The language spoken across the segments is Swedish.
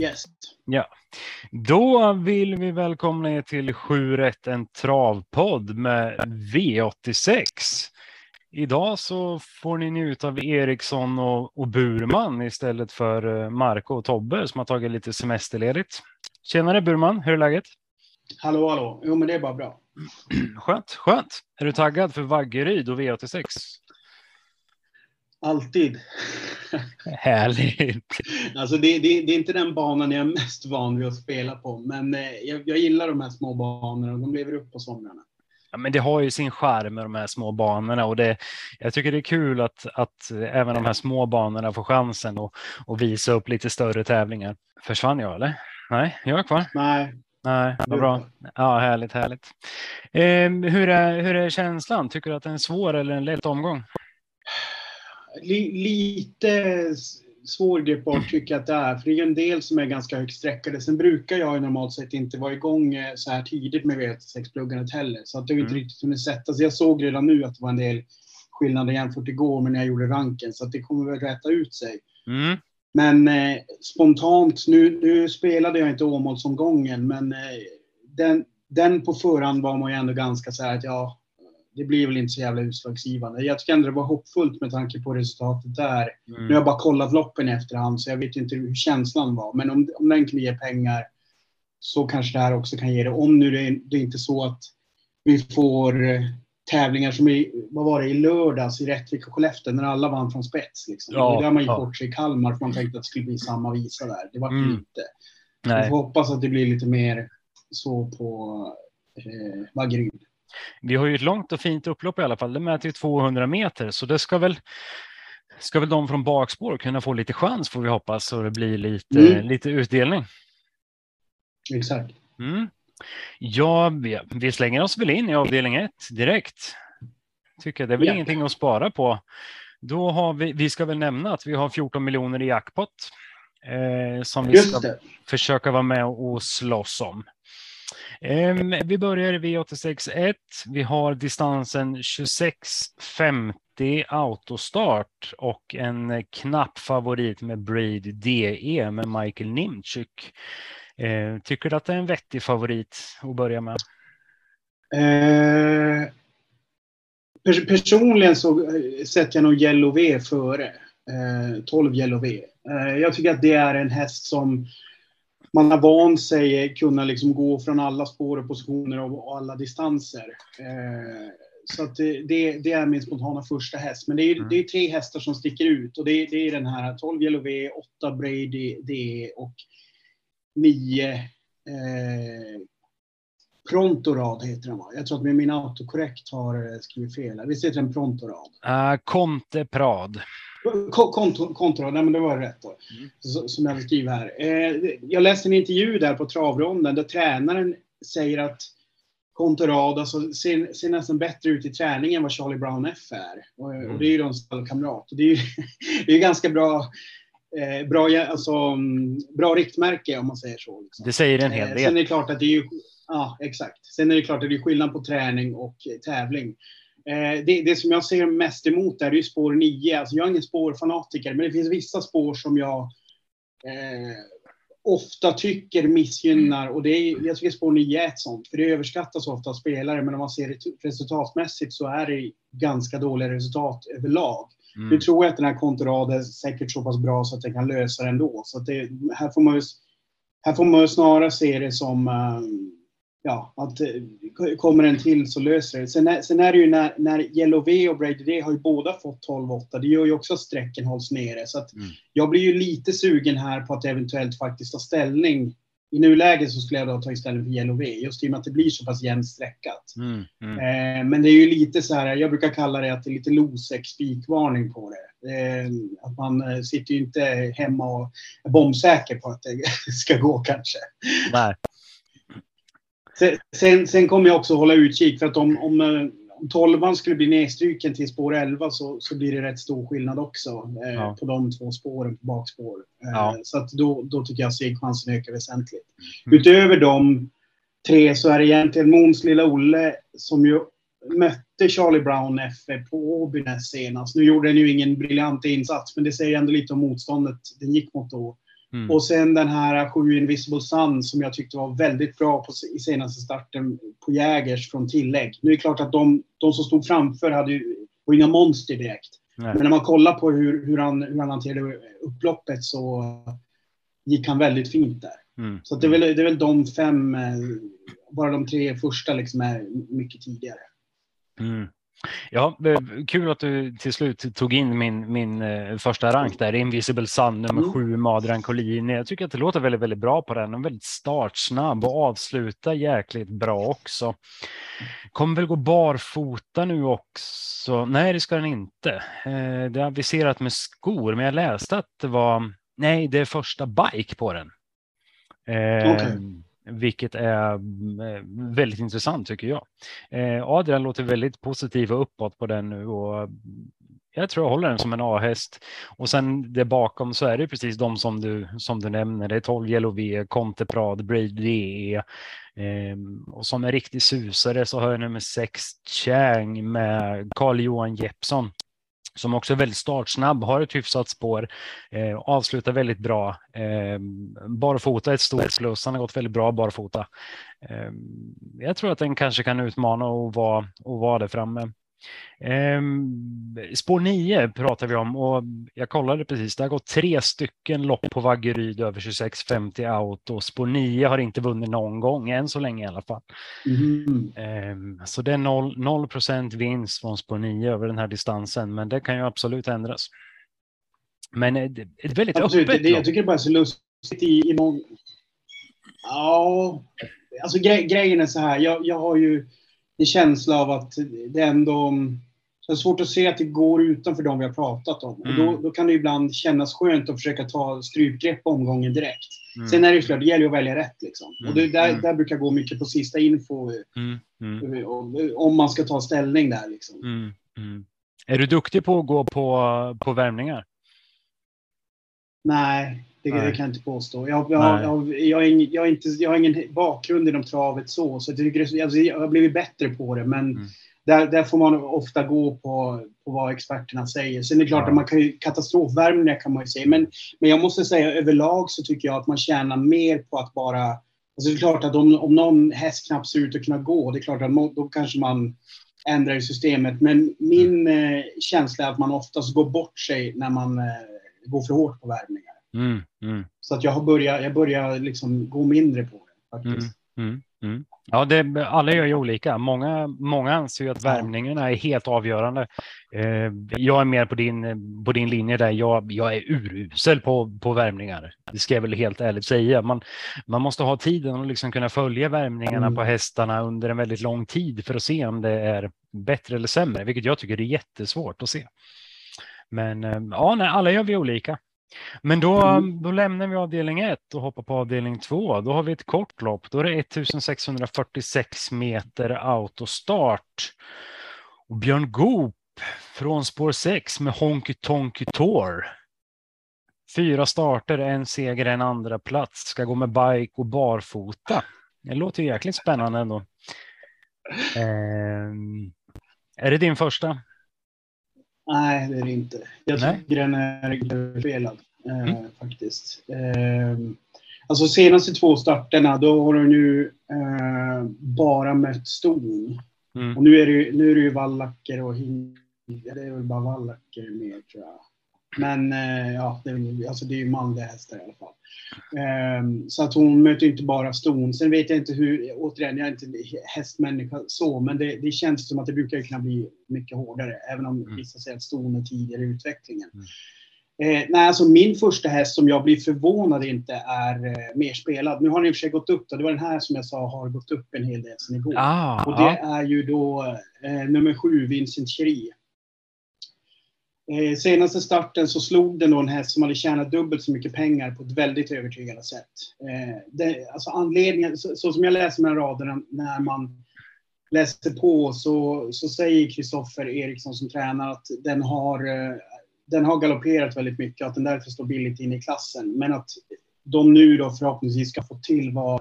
Yes. Ja, då vill vi välkomna er till 7 rätt en travpodd med V86. Idag så får ni njuta av Eriksson och, och Burman istället för eh, Marco och Tobbe som har tagit lite semesterledigt. Tjenare Burman, hur är läget? Hallå, hallå. Jo, men det är bara bra. Skönt, skönt. Är du taggad för Vaggeryd och V86? Alltid. Härligt. Alltså det, det, det, är inte den banan jag är mest van vid att spela på, men eh, jag, jag gillar de här små banorna de lever upp på somrarna. Ja, men det har ju sin charm med de här små banorna och det, jag tycker det är kul att, att även de här små banorna får chansen att och visa upp lite större tävlingar. Försvann jag eller? Nej, jag är kvar. Nej. Nej, vad bra. Ja, härligt, härligt. Eh, hur, är, hur är känslan? Tycker du att det är en svår eller en lätt omgång? Lite svårgreppbart tycker jag att det är. För det är en del som är ganska högt sträckade. Sen brukar jag normalt sett inte vara igång eh, så här tidigt med V86-pluggandet heller. Så att det har inte mm. riktigt hunnit sätta sig. Jag såg redan nu att det var en del skillnader jämfört igår med när jag gjorde ranken. Så att det kommer väl rätta ut sig. Mm. Men eh, spontant, nu, nu spelade jag inte Åmålsomgången, men eh, den, den på förhand var man ju ändå ganska så här att ja, det blir väl inte så jävla utslagsgivande. Jag tycker ändå det var hoppfullt med tanke på resultatet där. Mm. Nu har jag bara kollat loppen i efterhand så jag vet inte hur känslan var. Men om, om den kan ge pengar så kanske det här också kan ge det. Om nu det, det är inte så att vi får eh, tävlingar som i, vad var det, i lördags i Rättvik och Skellefteå när alla vann från spets. Liksom. Ja, det har man gick ja. bort sig i Kalmar för man tänkte att det skulle bli samma visa där. Det var mm. inte. Vi får hoppas att det blir lite mer så på eh, Vaggeryd. Vi har ju ett långt och fint upplopp i alla fall. Det mäter ju 200 meter, så det ska väl ska väl de från bakspår kunna få lite chans får vi hoppas så det blir lite, mm. lite utdelning. Exakt. Mm. Ja, vi, slänger oss väl in i avdelning 1 direkt. Tycker det är väl ja. ingenting att spara på. Då har vi, vi ska väl nämna att vi har 14 miljoner i jackpot eh, som vi ska försöka vara med och slåss om. Ehm, vi börjar i V86.1. Vi har distansen 26.50 autostart och en knapp favorit med Braid DE med Michael Nimchuk. Ehm, tycker du att det är en vettig favorit att börja med? Eh, pers personligen så eh, sätter jag nog Yellow V före. Eh, 12 Yellow V. Eh, jag tycker att det är en häst som man har vant sig kunna liksom gå från alla spår och positioner och, alla distanser. Eh, så att det, det, det, är min spontana första häst. Men det är, mm. det är tre hästar som sticker ut och det, det är den här 12 Yellow V, 8 Brady D och 9 eh, Prontorad heter den va? Jag tror att min autokorrekt har skrivit fel. Visst heter den Prontorad? Uh, Conte Konto, konto, nej men det var rätt då. Mm. Som jag skriver här. Eh, jag läste en intervju där på travronden där tränaren säger att Contorad alltså, ser, ser nästan bättre ut i träningen än vad Charlie Brown F är. Och, mm. och det är ju de stallkamrat. Det är ju det är ganska bra, eh, bra, alltså, mm, bra riktmärke om man säger så. Liksom. Det säger en hel del. Eh, sen är det klart att det är ju, ja exakt. Sen är det klart att det är skillnad på träning och tävling. Eh, det, det, som jag ser mest emot är ju spår 9. Alltså jag är ingen spårfanatiker, men det finns vissa spår som jag eh, ofta tycker missgynnar. Och det är, jag tycker spår 9 är ett sånt, för det överskattas ofta av spelare. Men om man ser det resultatmässigt så är det ganska dåliga resultat överlag. Mm. Nu tror jag att den här kontoraden är säkert så pass bra så att den kan lösa det ändå. Så det, här får man ju, här får man ju snarare se det som um, ja, att eh, kommer en till så löser det sen är, sen är det ju när, när Yellow V och Brady D har ju båda fått 12-8. Det gör ju också att strecken hålls nere. Så att mm. jag blir ju lite sugen här på att eventuellt faktiskt ta ställning. I nuläget så skulle jag då ta ställning för Yellow V, just i och med att det blir så pass jämnt sträckat. Mm, mm. Eh, men det är ju lite så här, jag brukar kalla det att det är lite losek spikvarning på det. Eh, att man eh, sitter ju inte hemma och är bombsäker på att det ska gå kanske. Nej. Sen, sen kommer jag också hålla utkik för att om, om, eh, om 12 skulle bli nedstryken till spår 11 så, så blir det rätt stor skillnad också eh, ja. på de två spåren på bakspår. Eh, ja. Så att då, då tycker jag segchansen ökar väsentligt. Mm. Utöver de tre så är det egentligen Måns lilla Olle som ju mötte Charlie Brown F på Åbynäs senast. Nu gjorde den ju ingen briljant insats, men det säger ändå lite om motståndet den gick mot då. Mm. Och sen den här Sju Invisible Sun som jag tyckte var väldigt bra på, i senaste starten på Jägers från tillägg. Nu är det klart att de, de som stod framför hade ju, var inga monster direkt. Nej. Men när man kollar på hur, hur, han, hur han hanterade upploppet så gick han väldigt fint där. Mm. Så det är, väl, det är väl de fem, eh, bara de tre första liksom är mycket tidigare. Mm. Ja, kul att du till slut tog in min, min eh, första rank där, Invisible Sun nummer mm. sju, Madran Collini. Jag tycker att det låter väldigt, väldigt bra på den. Den är väldigt startsnabb och avslutar jäkligt bra också. Kommer väl gå barfota nu också? Nej, det ska den inte. Eh, det är aviserat med skor, men jag läste att det var, nej, det är första bike på den. Eh, okay. Vilket är eh, väldigt intressant tycker jag. Eh, Adrian låter väldigt positiv och uppåt på den nu och mm, jag tror jag håller den som en A-häst. Och sen det bakom så är det precis de som du, som du nämner. Det är 12 Yellow V, Conte Prad, Braid DE. Ehm, och som en riktig susare så har jag nummer 6 Chang med Carl Johan Jeppsson som också är väldigt startsnabb, har ett hyfsat spår, eh, avslutar väldigt bra. Eh, barfota är ett stort plus, han har gått väldigt bra barfota. Eh, jag tror att den kanske kan utmana och vara, och vara där framme. Ehm, spår 9 pratar vi om och jag kollade precis. Det har gått tre stycken lopp på Vaggeryd över 26,50 out och spår 9 har inte vunnit någon gång än så länge i alla fall. Mm. Så det är 0, 0 vinst från spår 9 över den här distansen, men det kan ju absolut ändras. Men ett väldigt absolut, öppet det, Jag tycker det bara är så lustigt i, i många... Ja, alltså gre grejen är så här. Jag, jag har ju en känsla av att det ändå... Det är svårt att se att det går utanför de vi har pratat om. Mm. Och då, då kan det ibland kännas skönt att försöka ta strypgrepp omgången direkt. Mm. Sen är det klart, det gäller ju att välja rätt. Liksom. Mm. Och det, där, mm. där brukar gå mycket på sista info. Mm. Mm. Om man ska ta ställning där. Liksom. Är du duktig på att gå på, på värmningar? Nej, det, det, kan jag inte påstå. Jag, jag, jag, jag, jag, inte, jag har ingen bakgrund inom travet så, så jag, tycker alltså, jag har blivit bättre på det. Men mm. där, där får man ofta gå på, på vad experterna säger. Sen är det klart ja. att man kan ju, katastrofvärmningar kan man ju säga. Men, men jag måste säga överlag så tycker jag att man tjänar mer på att bara... Alltså det är klart att om, om någon häst knappt ser ut att kunna gå, det är klart att då kanske man ändrar i systemet. Men min mm. eh, känsla är att man oftast går bort sig när man eh, går för hårt på värmningar. Mm, mm. Så att jag har börjat, jag börjar liksom gå mindre på det faktiskt. Mm, mm, mm. ja, det, alla gör ju olika. Många, många anser ju att värmningarna är helt avgörande. Eh, jag är mer på din, på din linje där. Jag, jag är urusel på, på värmningar. Det ska jag väl helt ärligt säga. Man, man måste ha tiden att liksom kunna följa värmningarna mm. på hästarna under en väldigt lång tid för att se om det är bättre eller sämre, vilket jag tycker är jättesvårt att se. Men eh, ja, nej, alla gör vi olika. Men då, mm. då lämnar vi avdelning 1 och hoppar på avdelning 2. Då har vi ett kort lopp. Då är det 1646 meter autostart. Och Björn Goop från spår 6 med Honky Tonky Tour. Fyra starter, en seger, en andra plats. Ska gå med bike och barfota. Det låter ju jäkligt spännande ändå. Eh, är det din första? Nej, det är det inte. Jag Nej. tycker den är överspelad eh, mm. faktiskt. Eh, alltså senaste två starterna, då har du nu eh, bara mött ston. Mm. Och nu är det, nu är det ju vallacker och hinder. Det är väl bara vallacker mer tror jag. Men eh, ja, det är, alltså det är ju manliga hästar i alla fall. Um, så att hon möter inte bara ston. Sen vet jag inte hur, återigen, jag är inte hästmänniska så, men det, det känns som att det brukar kunna bli mycket hårdare, även om mm. vissa säger att ston är tidigare i utvecklingen. Mm. Eh, nej, alltså min första häst som jag blir förvånad inte är eh, mer spelad. Nu har den i och för sig gått upp då. Det var den här som jag sa har gått upp en hel del sen igår. Ah, och det ah. är ju då eh, nummer sju, Vincent Cherie. Eh, senaste starten så slog den då en häst som hade tjänat dubbelt så mycket pengar på ett väldigt övertygande sätt. Eh, det, alltså anledningen, så, så, som jag läser mellan raderna när man läser på så, så säger Kristoffer Eriksson som tränar att den har, eh, den har galopperat väldigt mycket och att den därför står billigt in i klassen. Men att de nu då förhoppningsvis ska få till vad,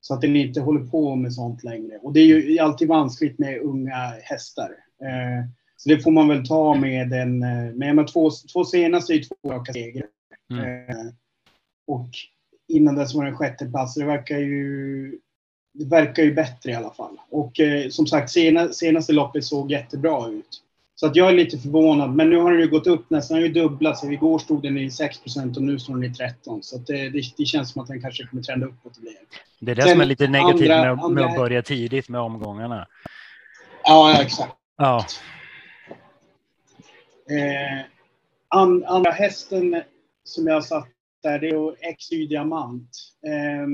så att den inte håller på med sånt längre. Och det är ju alltid vanskligt med unga hästar. Eh, så det får man väl ta med en... Eh, de två, två senaste är två raka segrar. Mm. Eh, och innan dess var det en sjätte plats. Det verkar ju, det verkar ju bättre i alla fall. Och eh, som sagt, sena, senaste loppet såg jättebra ut. Så att jag är lite förvånad. Men nu har den ju gått upp nästan, den har ju dubblat sig. Igår stod den i 6% och nu står den i 13 Så det, det, det, känns som att den kanske kommer trenda uppåt. Det är det Sen, som är lite negativt andra, med, andra... med, att börja tidigt med omgångarna. Ja, ja exakt. Ja. Eh, an, andra hästen som jag har satt där, det är XY Diamant. Eh,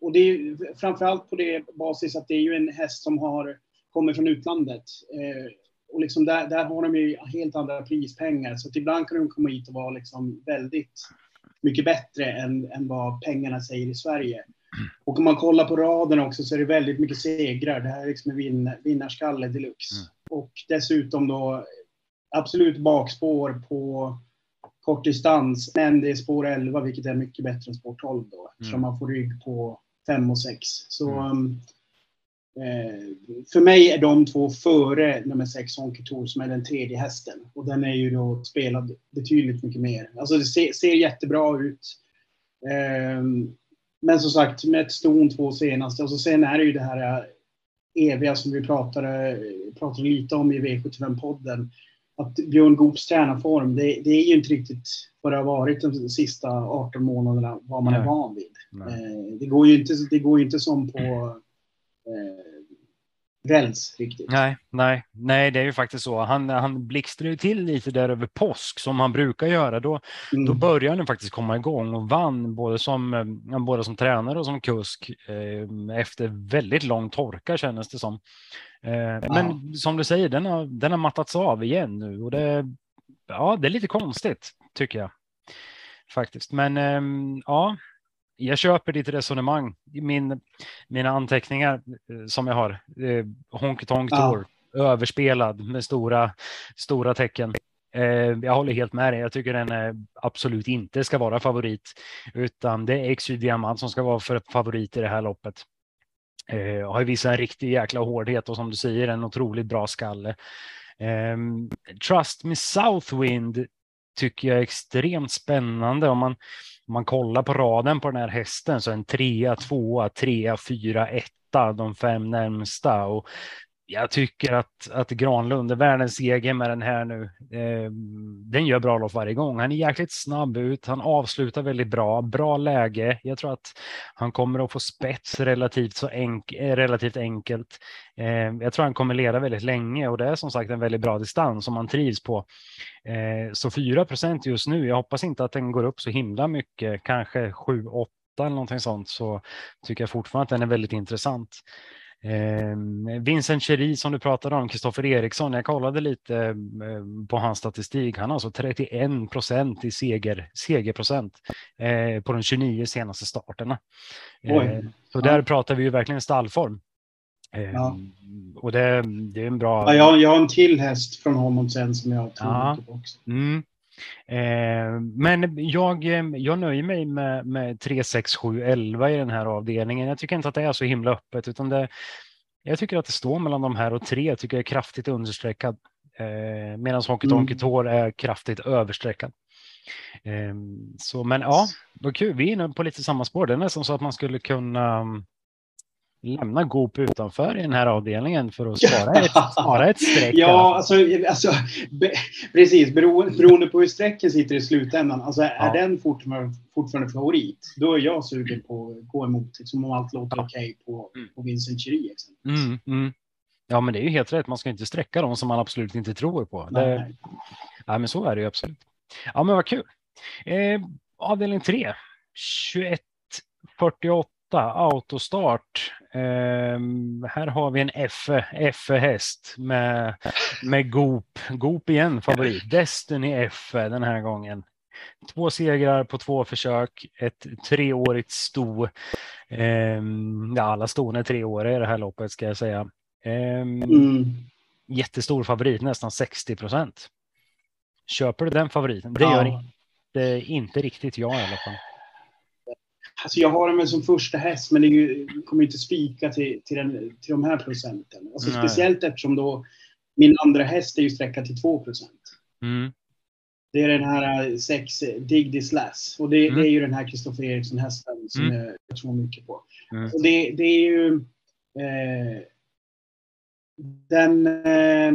och det är framförallt på det basis att det är ju en häst som har kommit från utlandet. Eh, och liksom där, där har de ju helt andra prispengar. Så ibland kan de komma hit och vara liksom väldigt mycket bättre än, än vad pengarna säger i Sverige. Och om man kollar på raden också så är det väldigt mycket segrar. Det här är liksom en vin, vinnarskalle deluxe. Mm. Och dessutom då absolut bakspår på kortdistans. Men det är spår 11 vilket är mycket bättre än spår 12 då. Eftersom mm. man får rygg på 5 och 6. Så mm. Um, Eh, för mig är de två före nummer 6 Honky Tor som är den tredje hästen. Och den är ju då spelad betydligt mycket mer. Alltså det ser, ser jättebra ut. Eh, men som sagt, med ett ston två senaste. Och så sen är det ju det här eviga som vi pratade, pratade lite om i V75-podden. Att Björn Goops tränarform, det, det, är ju inte riktigt vad det har varit de sista 18 månaderna, vad man Nej. är van vid. Eh, det, går ju inte, det går ju inte som på eh, räls riktigt. Nej, nej, nej, det är ju faktiskt så. Han, han blixtrade till lite där över påsk som han brukar göra. Då, mm. då började han faktiskt komma igång och vann både som, eh, både som tränare och som kusk eh, efter väldigt lång torka kändes det som. Eh, ja. Men som du säger, den har, den har mattats av igen nu och det, ja, det är lite konstigt tycker jag faktiskt. Men eh, ja, jag köper ditt resonemang. Min, mina anteckningar eh, som jag har, eh, Honky Tonk Tour, ja. överspelad med stora, stora tecken. Eh, jag håller helt med dig. Jag tycker den eh, absolut inte ska vara favorit, utan det är XY Diamant som ska vara för favorit i det här loppet. Eh, har visat en riktig jäkla hårdhet och som du säger en otroligt bra skalle. Eh, Trust Me Southwind tycker jag är extremt spännande om man om man kollar på raden på den här hästen så är en trea, tvåa, trea, fyra, etta, de fem närmsta. Och jag tycker att, att Granlund är världens egen med den här nu. Eh, den gör bra lopp varje gång. Han är jäkligt snabb ut. Han avslutar väldigt bra. Bra läge. Jag tror att han kommer att få spets relativt, så enk eh, relativt enkelt. Eh, jag tror han kommer leda väldigt länge och det är som sagt en väldigt bra distans som han trivs på. Eh, så 4% just nu. Jag hoppas inte att den går upp så himla mycket, kanske 7, 8 eller någonting sånt, så tycker jag fortfarande att den är väldigt intressant. Eh, Vincent Cheri som du pratade om, Kristoffer Eriksson, jag kollade lite eh, på hans statistik. Han har alltså 31 procent i seger, segerprocent eh, på de 29 senaste starterna. Eh, så där pratar vi ju verkligen stallform. Ehm, ja. Och det, det, är en bra... Ja, jag, jag har en till häst från honom sen som jag tror ja. också. Mm. Eh, men jag, jag nöjer mig med, med 3, 6, 7, 11 i den här avdelningen. Jag tycker inte att det är så himla öppet utan det, jag tycker att det står mellan de här och tre tycker jag är kraftigt understreckad. Eh, Medan Honky Tonky mm. är kraftigt överstreckad. Eh, så men ja, vad kul. Vi är inne på lite samma spår. Det är nästan så att man skulle kunna lämna Goop utanför i den här avdelningen för att spara ett, spara ett streck. ja, alltså, alltså be, precis. Beroende, beroende på hur strecken sitter i slutändan. Alltså, är ja. den fortfarande, fortfarande favorit, då är jag sugen på att gå emot, liksom, om allt låter ja. okej okay på, mm. på Vincent Chiri. Mm, mm. Ja, men det är ju helt rätt. Man ska inte sträcka dem som man absolut inte tror på. Nej. Det, ja, men så är det ju absolut. Ja, men vad kul. Eh, avdelning 3, 21 48 autostart. Um, här har vi en F-häst med, med Goop. Goop igen favorit. Destiny F den här gången. Två segrar på två försök, ett treårigt sto. Um, ja, alla ston är treåriga i det här loppet ska jag säga. Um, mm. Jättestor favorit, nästan 60 procent. Köper du den favoriten? Det gör ja. inte, inte riktigt jag i alla fall. Alltså jag har den som första häst, men det ju, kommer inte spika till, till, den, till de här procenten. Alltså speciellt eftersom då min andra häst är ju sträckad till 2 procent. Mm. Det är den här sex Dig This Lass. Och det, mm. det, är ju den här Kristoffer Eriksson-hästen som mm. jag, jag tror mycket på. Mm. Och det, det är ju... Eh, den, eh,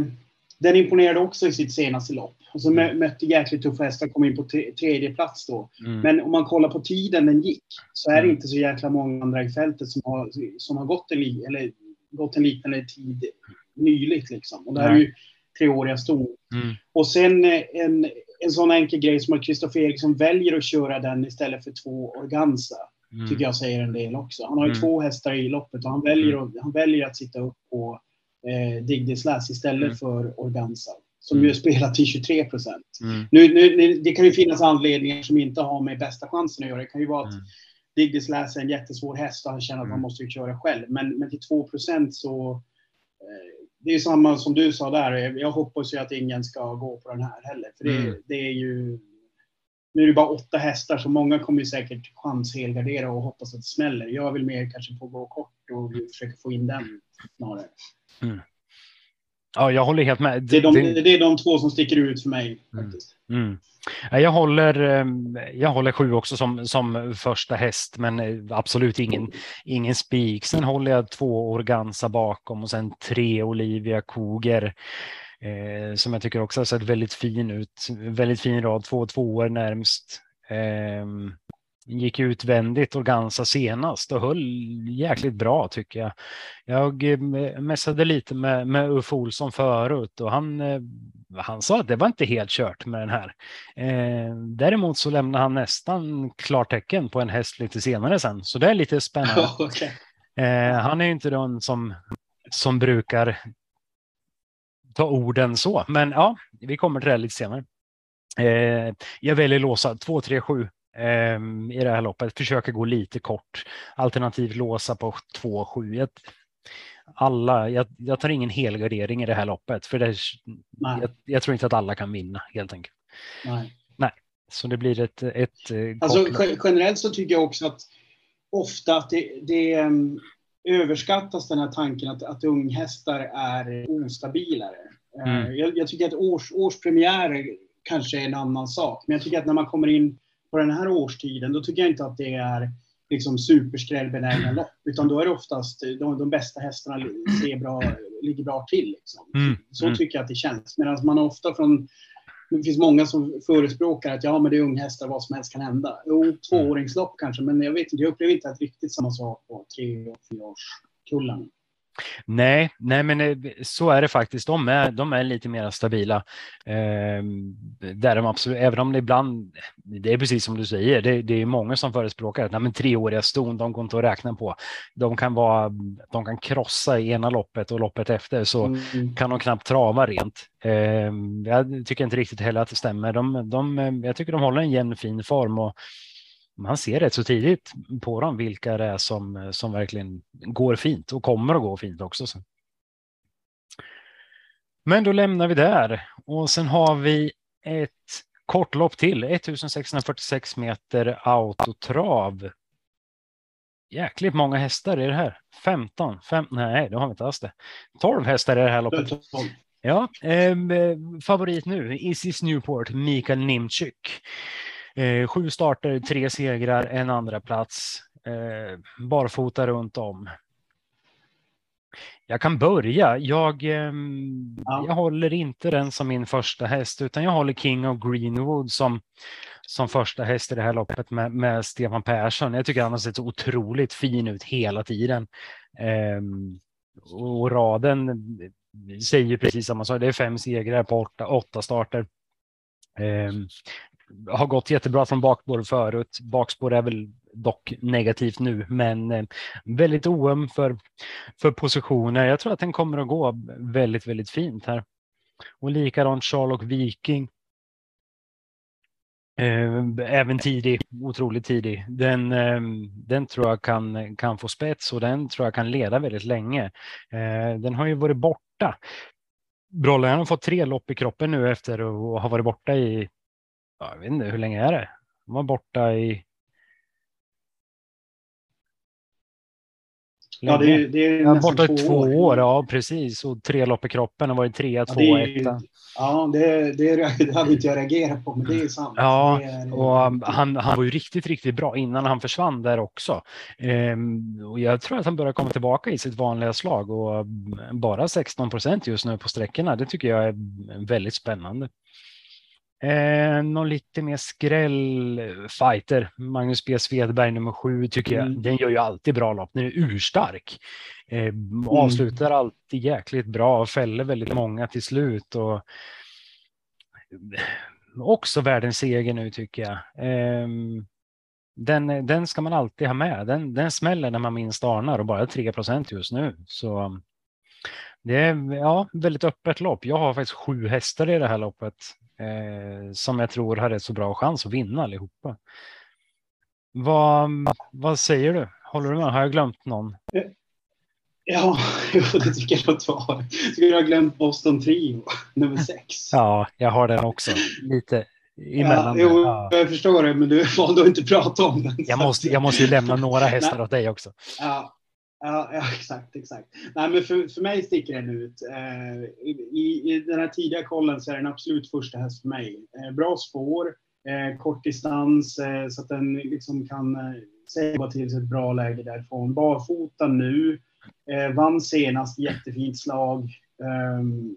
den imponerade också i sitt senaste lopp. Och så mötte jäkligt tuffa hästar, kom in på tredje plats då. Mm. Men om man kollar på tiden den gick så är det mm. inte så jäkla många andra i fältet som har, som har gått, en, eller, gått en liknande tid nyligt. Liksom. Och det här är ju treåriga ston. Mm. Och sen eh, en, en sån enkel grej som att Kristoffer Eriksson väljer att köra den istället för två Organza. Mm. Tycker jag säger en del också. Han har ju mm. två hästar i loppet och han väljer, mm. att, han väljer att sitta upp på eh, Digdis Lass istället mm. för Organza. Som mm. ju spelar till 23 procent. Mm. Nu, nu, det kan ju finnas anledningar som inte har med bästa chansen att göra. Det kan ju vara att mm. Digdis Lass är en jättesvår häst och han känner att han måste köra själv. Men, men till 2 procent så eh, det är samma som du sa där. Jag hoppas ju att ingen ska gå på den här heller. För det, mm. det är ju... Nu är det bara åtta hästar, så många kommer ju säkert chans helgardera och hoppas att det smäller. Jag vill mer kanske få gå kort och försöka få in den snarare. Mm. Ja, jag håller helt med. Det är, de, det är de två som sticker ut för mig. Mm. faktiskt. Mm. Jag, håller, ehm, jag håller sju också som, som första häst, men eh, absolut ingen, ingen spik. Sen håller jag två Organza bakom och sen tre Olivia Koger. Eh, som jag tycker också har sett väldigt fin ut. Väldigt fin rad, två tvåor närmst. Eh, gick utvändigt Organza senast och höll jäkligt bra tycker jag. Jag eh, mässade lite med, med Uffe Olsson förut och han, eh, han sa att det var inte helt kört med den här. Eh, däremot så lämnade han nästan klartecken på en häst lite senare sen, så det är lite spännande. okay. eh, han är ju inte den som, som brukar ta orden så, men ja, vi kommer till det lite senare. Eh, jag väljer låsa 2, 3, 7 Ehm, i det här loppet. Försöker gå lite kort. Alternativt låsa på 2-7. Alla, jag, jag, tar ingen helgardering i det här loppet för det, jag, jag, tror inte att alla kan vinna helt enkelt. Nej. Nej. Så det blir ett... ett eh, alltså, generellt så tycker jag också att ofta att det, det um, överskattas den här tanken att, att unghästar är ostabilare. Eh, mm. Uh, jag, jag, tycker att års, årspremiärer kanske är en annan sak, men jag tycker att när man kommer in på den här årstiden, då tycker jag inte att det är liksom superskrällbenägna lopp, utan då är det oftast de, de bästa hästarna ser bra, ligger bra till. Liksom. Mm. Så mm. tycker jag att det känns. Medan man ofta från det finns många som förespråkar att ja, men det är unghästar, vad som helst kan hända. Jo, tvååringslopp kanske, men jag vet inte, jag upplever inte att riktigt samma sak på tre och fyraårskullarna. Nej, nej, men eh, så är det faktiskt. De är, de är lite mer stabila. Eh, där de absolut, även om det ibland, det är precis som du säger, det, det är många som förespråkar att nej, men treåriga ston, de går inte att räkna på. De kan, vara, de kan krossa i ena loppet och loppet efter så mm. kan de knappt trava rent. Eh, jag tycker inte riktigt heller att det stämmer. De, de, jag tycker de håller en jämn fin form och man ser rätt så tidigt på dem vilka det är som, som verkligen går fint och kommer att gå fint också. Men då lämnar vi där och sen har vi ett kortlopp till, 1646 meter autotrav. Jäkligt många hästar i det här. 15, 5, nej, det har vi inte alls det. 12 hästar i det här loppet. Ja, eh, favorit nu, Isis Newport, Mikael Nimczyk. Eh, sju starter, tre segrar, en andra plats. Eh, barfota runt om. Jag kan börja. Jag, eh, ja. jag håller inte den som min första häst, utan jag håller King of Greenwood som, som första häst i det här loppet med, med Stefan Persson. Jag tycker han har sett otroligt fin ut hela tiden. Eh, och raden säger precis samma sak. Det är fem segrar på åtta, åtta starter. Eh, har gått jättebra från bakspår förut. Bakspår är väl dock negativt nu, men eh, väldigt oöm för, för positioner. Jag tror att den kommer att gå väldigt, väldigt fint här. Och likadant Sherlock Viking. Eh, även tidig, otroligt tidig. Den, eh, den tror jag kan, kan få spets och den tror jag kan leda väldigt länge. Den har ju varit borta. Brollan har fått tre lopp i kroppen nu efter att ha varit borta i jag vet inte, hur länge är det? De var borta i... Ja, det är, det är ja, borta två, två år. år. Ja, precis. Och tre lopp i kroppen och varit trea, två, ja, etta. Ja, det, det, det hade inte jag reagerat på, men det är sant. Ja, är, och han, han var ju riktigt, riktigt bra innan han försvann där också. Ehm, och jag tror att han börjar komma tillbaka i sitt vanliga slag och bara 16 procent just nu på sträckorna. Det tycker jag är väldigt spännande. Eh, någon lite mer skrällfighter. Magnus B. Svedberg nummer sju tycker jag. Mm. Den gör ju alltid bra lopp. Den är urstark. Eh, mm. avslutar alltid jäkligt bra och fäller väldigt många till slut. Och också världens seger nu tycker jag. Eh, den, den ska man alltid ha med. Den, den smäller när man minst anar och bara 3% just nu. Så det är ja, väldigt öppet lopp. Jag har faktiskt sju hästar i det här loppet eh, som jag tror har rätt så bra chans att vinna allihopa. Vad, vad säger du? Håller du med? Har jag glömt någon? Ja, det tycker jag att du har. Du har glömt Boston Trio, nummer sex. Ja, jag har den också. Lite emellan. Ja, jo, ja. jag förstår det, men du valde att inte prata om den. Jag måste, jag måste ju lämna några hästar åt dig också. Ja, Ja, ja, exakt, exakt. Nej, men för, för mig sticker den ut. Eh, i, I den här tidiga kollen så är den absolut första häst för mig. Eh, bra spår, eh, kort distans eh, så att den liksom kan eh, säga till sig ett bra läge därifrån. Barfota nu, eh, vann senast, jättefint slag. Ehm,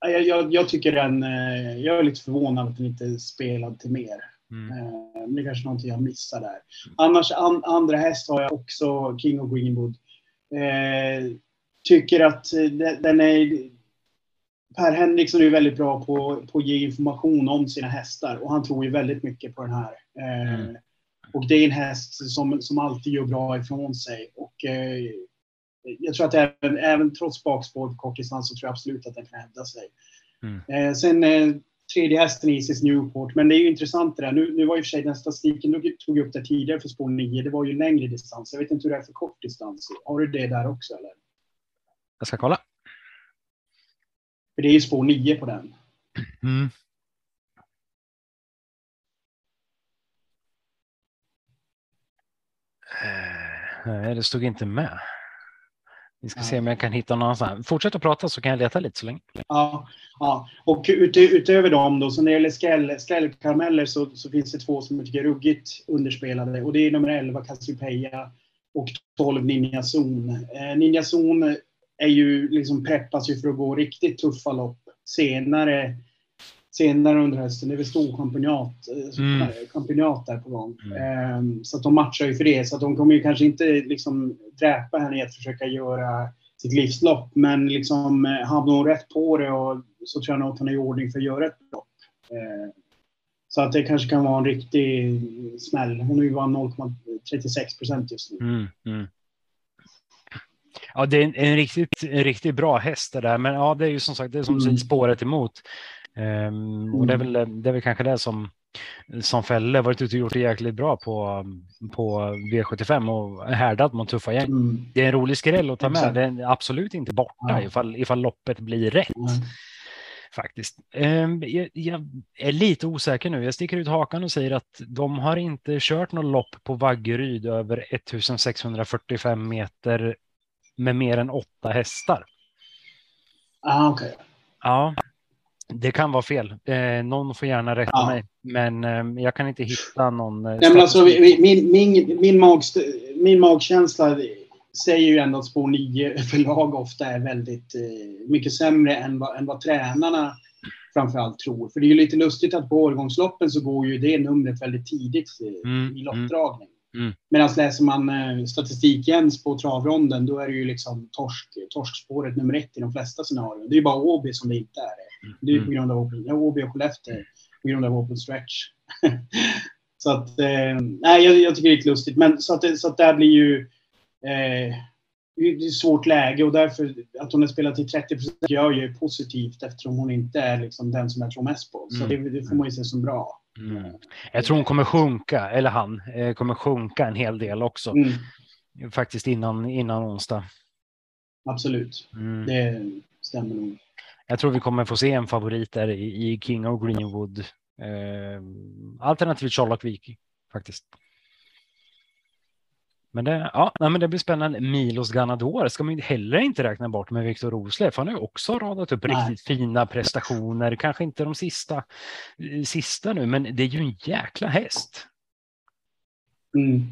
jag, jag, jag, tycker den, eh, jag är lite förvånad att den inte spelad till mer. Mm. Eh, det är kanske någonting jag missar där. Annars an, andra häst har jag också, King of Greenwood. Eh, tycker att den är... Per Henriksson är väldigt bra på, på att ge information om sina hästar och han tror ju väldigt mycket på den här. Eh, mm. Och det är en häst som, som alltid gör bra ifrån sig. Och, eh, jag tror att även, även trots bakspår på kort distans så tror jag absolut att den kan hävda sig. Mm. Eh, sen eh, tredje hästen Isis Newport. Men det är ju intressant det där. Nu, nu var ju för sig den statistiken du tog upp där tidigare för spår 9. Det var ju längre distans. Jag vet inte hur det är för kort distans. Har du det där också eller? Jag ska kolla. För det är ju spår 9 på den. Mm. Eh, nej, det stod inte med. Vi ska se om jag kan hitta någon sån. Fortsätt att prata så kan jag leta lite så länge. Ja, ja. och ut, utöver dem då, så när det gäller skräll, skrällkarameller så, så finns det två som jag tycker är ruggigt underspelade och det är nummer 11 Cassiopeia och 12 Ninja Zon. Eh, Ninja Zon är ju liksom preppas ju för att gå riktigt tuffa lopp senare senare under hösten. Det är väl stor championat, eh, mm. championat där på gång. Mm. Um, så att de matchar ju för det. Så att de kommer ju kanske inte liksom dräpa henne i att försöka göra sitt livslopp. Men liksom eh, hamnar hon rätt på det och så tror jag nog att hon är i ordning för att göra ett lopp. Uh, så att det kanske kan vara en riktig smäll. Hon är ju bara 0,36 procent just nu. Mm, mm. Ja, det är en, en, riktigt, en riktigt bra häst det där, men ja, det är ju som sagt det är som mm. spåret emot. Um, och det är, mm. väl, det är väl kanske det som, som Fälle varit ute och gjort det jäkligt bra på, på V75 och härdat mot tuffa gäng. Mm. Det är en rolig skräll att ta med. Det är absolut inte borta ja. ifall, ifall loppet blir rätt. Mm. Faktiskt. Jag, jag, är lite osäker nu. Jag sticker ut hakan och säger att de har inte kört något lopp på Vaggeryd över 1645 meter med mer än åtta hästar. Ah, okay. Ja, det kan vara fel. Eh, någon får gärna rätta ja. mig, men eh, jag kan inte hitta någon. Eh, Nej, men alltså, min, min, min, mag, min magkänsla säger ju ändå att spår 9 förlag ofta är väldigt eh, mycket sämre än vad, än vad tränarna framförallt tror. För det är ju lite lustigt att på årgångsloppen så går ju det numret väldigt tidigt mm, i loppdragning. Mm. Medan läser man eh, statistik Jens på travronden, då är det ju liksom torsk, torskspåret nummer ett i de flesta scenarion. Det är ju bara Åby som det inte är det. Är på grund av Open, Åby och Skellefteå på grund av Open Stretch. så att, eh, nej, jag, jag, tycker det är lite lustigt. Men så att, så att där blir ju eh, det är svårt läge och därför att hon har spelat till 30 procent gör ju positivt eftersom hon inte är liksom den som jag tror mest på. Så mm. det, det får man ju se som bra. Mm. Jag tror hon kommer sjunka, eller han eh, kommer sjunka en hel del också. Mm. Faktiskt innan, innan onsdag. Absolut, mm. det stämmer nog. Jag tror vi kommer få se en favorit där i, i King of Greenwood. Eh, alternativt Sherlock Viking faktiskt. Men det, ja, men det blir spännande. Milos Ganador ska man heller inte räkna bort med Viktor Roslev. Han har ju också radat upp Nej. riktigt fina prestationer. Kanske inte de sista, eh, sista nu, men det är ju en jäkla häst. Mm.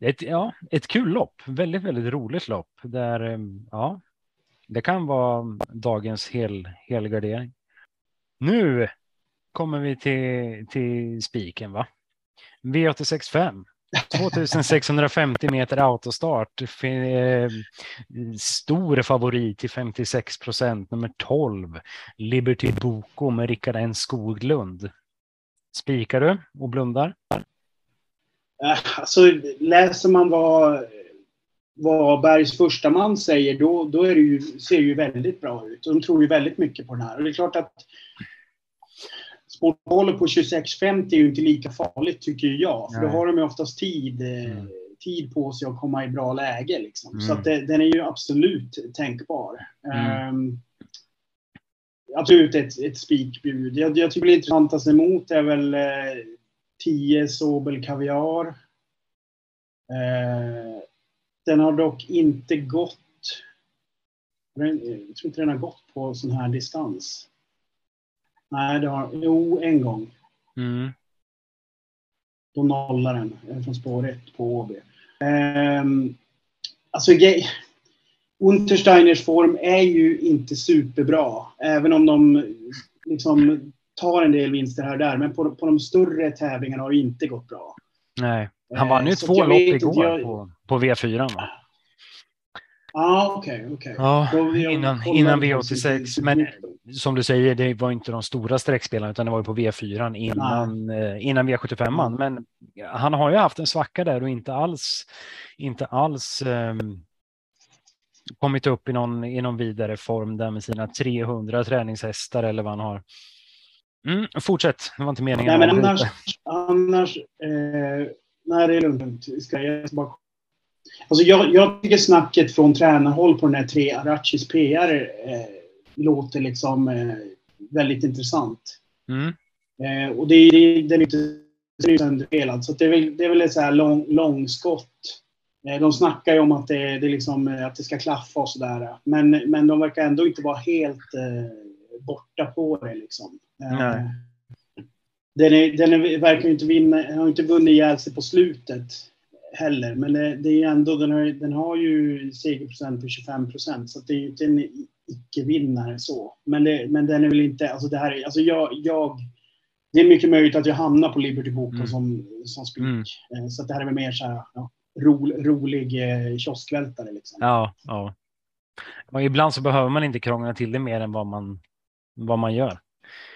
Ett, ja, ett kul lopp. Väldigt, väldigt roligt lopp. Där, eh, ja, det kan vara dagens hel, helgardering. Nu kommer vi till, till spiken, va? V865. 2650 meter autostart. Eh, stor favorit till 56 procent, nummer 12. Liberty Boko med Rickard N Skoglund. Spikar du och blundar? Eh, alltså, läser man vad, vad Bergs första man säger, då, då är det ju, ser det ju väldigt bra ut. De tror ju väldigt mycket på den här. Och det är klart att Sportmålet på 26.50 är ju inte lika farligt tycker jag. För då har de ju oftast tid, eh, mm. tid på sig att komma i bra läge. Liksom. Mm. Så det, den är ju absolut tänkbar. Mm. Um, absolut ett, ett spikbud. Jag, jag tycker det intressantaste emot är väl eh, 10 Sobel Kaviar. Eh, den har dock inte gått jag tror inte den har gått på sån här distans. Nej, det har Jo, en gång. Mm. Då nollar den från spår 1 på Åby. Um, alltså, Untersteiners form är ju inte superbra. Även om de liksom tar en del vinster här och där. Men på, på de större tävlingarna har det inte gått bra. Nej, han vann ju uh, två lopp igår jag... på, på V4. Va? Ah, okay, okay. Ja, innan, innan V86. Men som du säger, det var inte de stora sträckspelarna utan det var ju på V4 innan, eh, innan V75. Mm. Men han har ju haft en svacka där och inte alls, inte alls um, kommit upp i någon, i någon vidare form där med sina 300 träningshästar eller vad han har. Mm, fortsätt, det var inte meningen. Nej, men annars, annars eh, nej, det är lugnt. Ska jag bara Alltså jag, jag tycker snacket från tränarhåll på den här tre Arachis PR eh, låter liksom eh, väldigt intressant. Mm. Eh, och det, det, den är inte sönderspelad, så det är väl, det är väl ett så här lång, långskott. Eh, de snackar ju om att det, det, liksom, eh, att det ska klaffa och sådär. Men, men de verkar ändå inte vara helt eh, borta på det liksom. Nej. Den, är, den är, verkar inte vinna, har inte vunnit ihjäl sig på slutet heller. Men det, det är ändå, den har, den har ju segerprocent på 25 procent så det är ju inte en icke-vinnare så. Men, det, men den är väl inte, alltså det här, alltså jag, jag det är mycket möjligt att jag hamnar på Liberty Boken mm. som, som spik. Mm. Eh, så det här är väl mer så här, ja, ro, rolig eh, kioskvältare liksom. Ja, ja. Och ibland så behöver man inte krångla till det mer än vad man, vad man gör.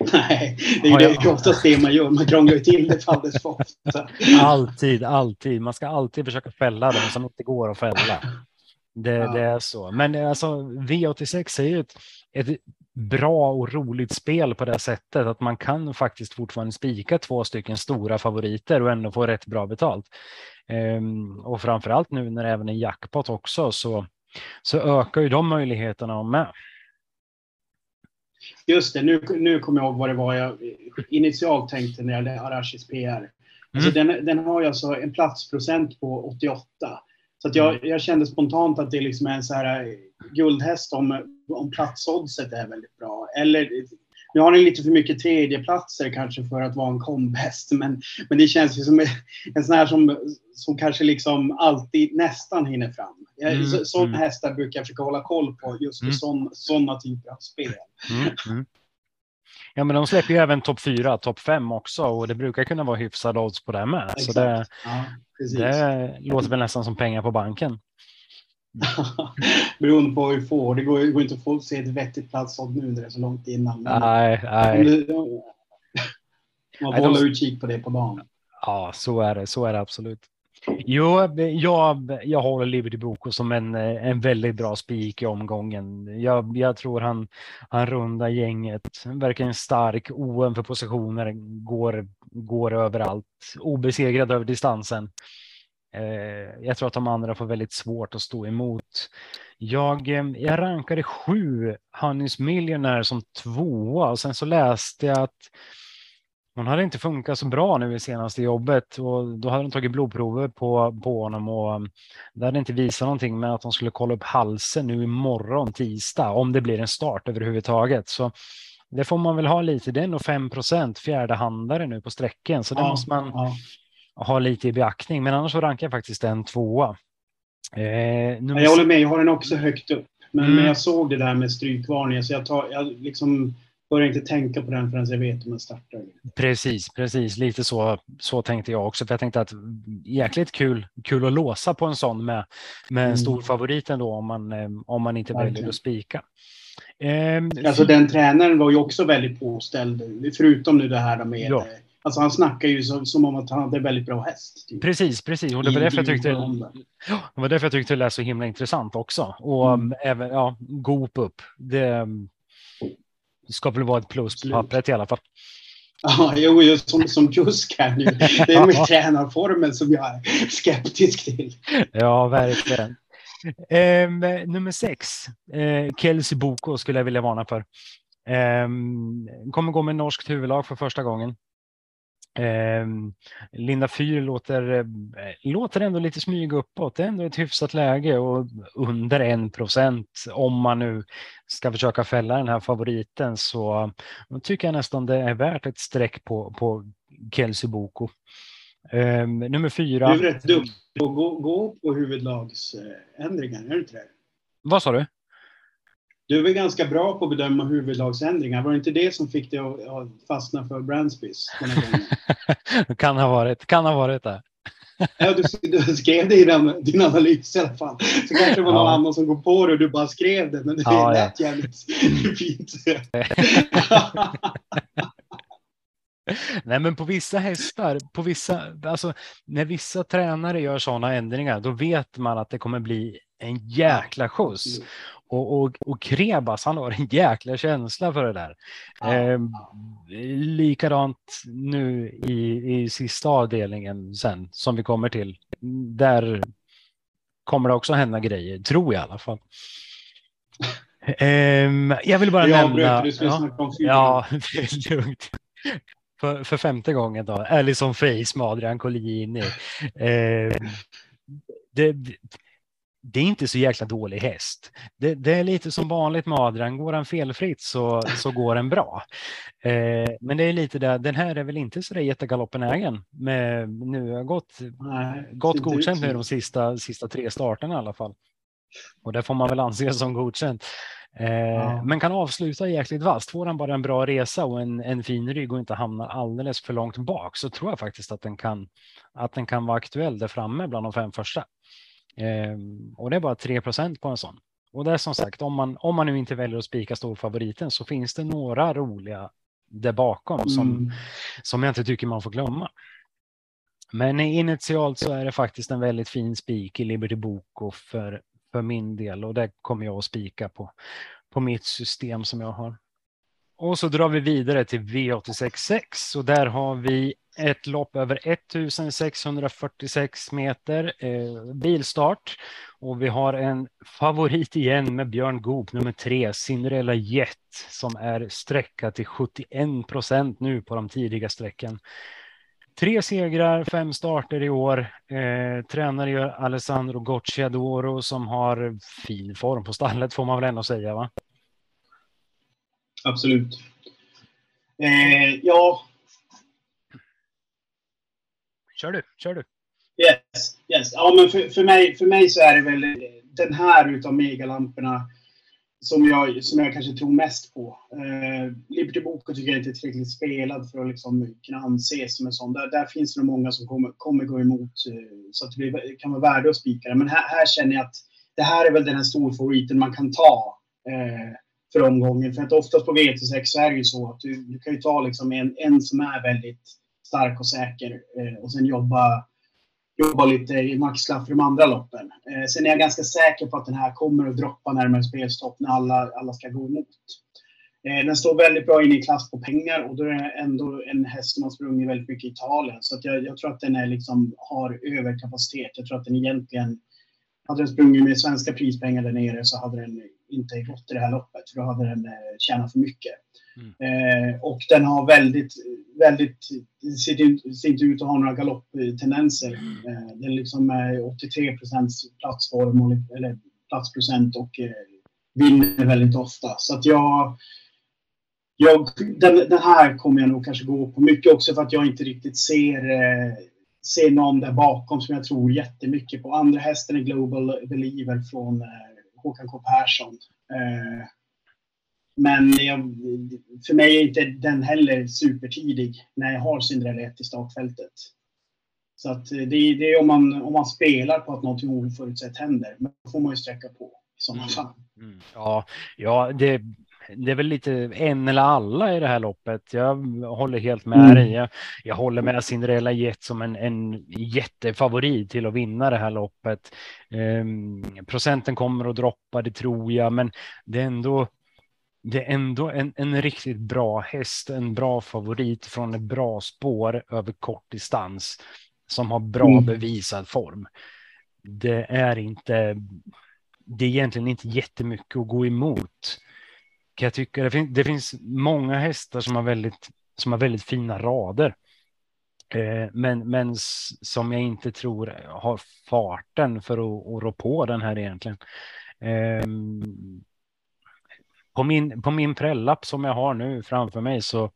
Nej, det är ju det, oftast det man gör. Man krånglar ju till det alldeles för ofta. Alltid, alltid. Man ska alltid försöka fälla dem som inte går att fälla. Det, ja. det är så. Men alltså, V86 är ju ett, ett bra och roligt spel på det sättet att man kan faktiskt fortfarande spika två stycken stora favoriter och ändå få rätt bra betalt. Um, och framför allt nu när det även är jackpot också så, så ökar ju de möjligheterna med. Just det, nu, nu kommer jag ihåg vad det var jag initialt tänkte när jag hade Arashis PR. Alltså mm. den, den har ju alltså en platsprocent på 88. Så jag, mm. jag kände spontant att det liksom är en så här eh, guldhäst om, om platsoddset är väldigt bra. Eller nu har den lite för mycket tredjeplatser kanske för att vara en kombhäst, men, men det känns ju som en sån här som, som kanske liksom alltid nästan hinner fram. Mm, Sådana mm. hästar brukar jag försöka hålla koll på just mm. sådana typer av spel. Mm, mm. Ja, men de släpper ju även topp 4, topp 5 också och det brukar kunna vara hyfsade odds på det med. Exakt. Så det, ja, det låter väl nästan som pengar på banken. Beroende på hur du får. Det går, går inte att få se ett vettigt platsodds nu när det är så långt innan. nej, nej. Man får hålla utkik på det på dagen. Ja, så är det. Så är det absolut. Jo, jag, jag håller Liberty Boko som en, en väldigt bra spik i omgången. Jag, jag tror han, han rundar gänget, verkar en stark, oen för positioner, går, går överallt, obesegrad över distansen. Eh, jag tror att de andra får väldigt svårt att stå emot. Jag, eh, jag rankade sju Hannes Millionaire som tvåa och sen så läste jag att hon hade inte funkat så bra nu i senaste jobbet och då hade de tagit blodprover på, på honom och um, det hade inte visat någonting med att de skulle kolla upp halsen nu imorgon tisdag om det blir en start överhuvudtaget. Så det får man väl ha lite. Det är nog 5 fjärde handare nu på sträckan så det ja, måste man ja. Ha lite i beaktning. Men annars så rankar jag faktiskt en tvåa. Eh, jag håller med, jag har den också högt upp. Men, mm. men jag såg det där med strykvarningen så jag, tar, jag liksom börjar inte tänka på den förrän jag vet om den startar. Precis, precis. Lite så, så tänkte jag också. För jag tänkte att jäkligt kul, kul att låsa på en sån med, med en mm. stor favorit ändå om man, eh, om man inte Verkligen. väljer att spika. Um, alltså den tränaren var ju också väldigt påställd, förutom nu det här med ja. Alltså han snackar ju som, som om att han hade väldigt bra häst. Typ. Precis, precis. Och det var därför jag tyckte det var därför jag tyckte det lät så himla intressant också. Och mm. även, ja, Goop upp. Det, ska väl vara ett plus på pappret i alla fall. Ja, jo, just som, som Jusk här nu. Det är med tränarformen som jag är skeptisk till. Ja, verkligen. Eh, nummer sex, eh, Kelsey Boko skulle jag vilja varna för. Eh, kommer gå med norskt huvudlag för första gången. Eh, Linda Fyr låter, eh, låter ändå lite smyga uppåt. Det är ändå ett hyfsat läge och under en procent om man nu ska försöka fälla den här favoriten så tycker jag nästan det är värt ett streck på, på Kelsey Boko. Eh, nummer fyra. Du är rätt duktig på att gå, gå på huvudlagsändringar, är du inte det? Vad sa du? Du väl ganska bra på att bedöma huvudlagsändringar. Var det inte det som fick dig att fastna för Brandsbys? kan ha varit, kan ha varit det. ja, du, du, skrev det i din, din analys i alla fall. Så kanske det var någon ja. annan som kom på det och du bara skrev det. Men det ja, lät ja. jävligt fint. Nej, men på vissa hästar, på vissa, alltså när vissa tränare gör sådana ändringar, då vet man att det kommer bli en jäkla skjuts. Och, och, och Krebas, han har en jäkla känsla för det där. Ja. Eh, likadant nu i, i sista avdelningen sen som vi kommer till. Där kommer det också hända grejer, tror jag i alla fall. Eh, jag vill bara jag nämna... Du ja, ja, det är lugnt. För, för femte gången då, Alison Face med Adrian Collini. Eh, det, det är inte så jäkla dålig häst. Det, det, är lite som vanligt med Adrian, går han felfritt så, så går den bra. Eh, men det är lite där, den här är väl inte så där jättegaloppenägen. Med, nu har gått, Nej, gått godkänt nu de sista, sista tre starterna i alla fall. Och det får man väl anse som godkänt. Eh, ja. Men kan avsluta jäkligt vasst. Får han bara en bra resa och en, en fin rygg och inte hamna alldeles för långt bak så tror jag faktiskt att den kan, att den kan vara aktuell där framme bland de fem första. Ehm, och det är bara 3% på en sån. Och det är som sagt, om man, om man nu inte väljer att spika storfavoriten så finns det några roliga där bakom mm. som, som jag inte tycker man får glömma. Men initialt så är det faktiskt en väldigt fin spik i Liberty Boko för, för min del och det kommer jag att spika på, på mitt system som jag har. Och så drar vi vidare till V866 och där har vi ett lopp över 1646 meter eh, bilstart och vi har en favorit igen med Björn Goop nummer tre Cinderella Jet som är sträcka till 71 procent nu på de tidiga sträckan. Tre segrar, fem starter i år. Eh, tränare gör Alessandro Gocciadoro som har fin form på stallet får man väl ändå säga va? Absolut. Eh, ja, Kör du, kör du. Yes, yes. Ja, men för, för, mig, för mig så är det väl den här utav megalamporna som jag, som jag kanske tror mest på. Eh, Liberty Boko tycker jag inte är tillräckligt spelad för att liksom kunna anses som en sån. Där, där finns det nog många som kommer, kommer gå emot eh, så att det blir, kan vara värde att spika det. Men här, här känner jag att det här är väl den här storfavoriten man kan ta eh, för omgången. För att oftast på V86 så är det ju så att du, du kan ju ta liksom en, en som är väldigt stark och säker eh, och sen jobba, jobba lite i maxklaff för de andra loppen. Eh, sen är jag ganska säker på att den här kommer att droppa närmare spelstopp när alla, alla ska gå emot. Eh, den står väldigt bra in i klass på pengar och då är det ändå en häst som har sprungit väldigt mycket i Italien. Så att jag, jag tror att den är liksom, har överkapacitet. Jag tror att den egentligen, hade den sprungit med svenska prispengar där nere så hade den inte gått i det här loppet, för då hade den eh, tjänat för mycket. Mm. Eh, och den har väldigt, väldigt, ser, ser inte ut att ha några galopptendenser. Eh, den liksom är 83 procents platsform, eller platsprocent och eh, vinner väldigt ofta. Så att jag, jag den, den, här kommer jag nog kanske gå på mycket också för att jag inte riktigt ser, eh, ser någon där bakom som jag tror jättemycket på. Andra hästen är Global Believer från eh, Håkan K Persson. Eh, men jag, för mig är inte den heller supertidig när jag har Cinderella 1 i startfältet. Så att det, det, är om man, om man spelar på att någonting oförutsett händer. Men då får man ju sträcka på i sådana mm. fall. Mm. Ja, ja det, det är väl lite en eller alla i det här loppet. Jag håller helt med mm. dig. Jag, jag håller med Cinderella Jet som en, en jättefavorit till att vinna det här loppet. Um, procenten kommer att droppa, det tror jag, men det är ändå det är ändå en, en riktigt bra häst, en bra favorit från ett bra spår över kort distans som har bra mm. bevisad form. Det är inte. Det är egentligen inte jättemycket att gå emot. Kan jag tycka. Det, fin det finns många hästar som har väldigt som har väldigt fina rader. Eh, men, men som jag inte tror har farten för att, att rå på den här egentligen. Eh, på min, på min prellapp som jag har nu framför mig så,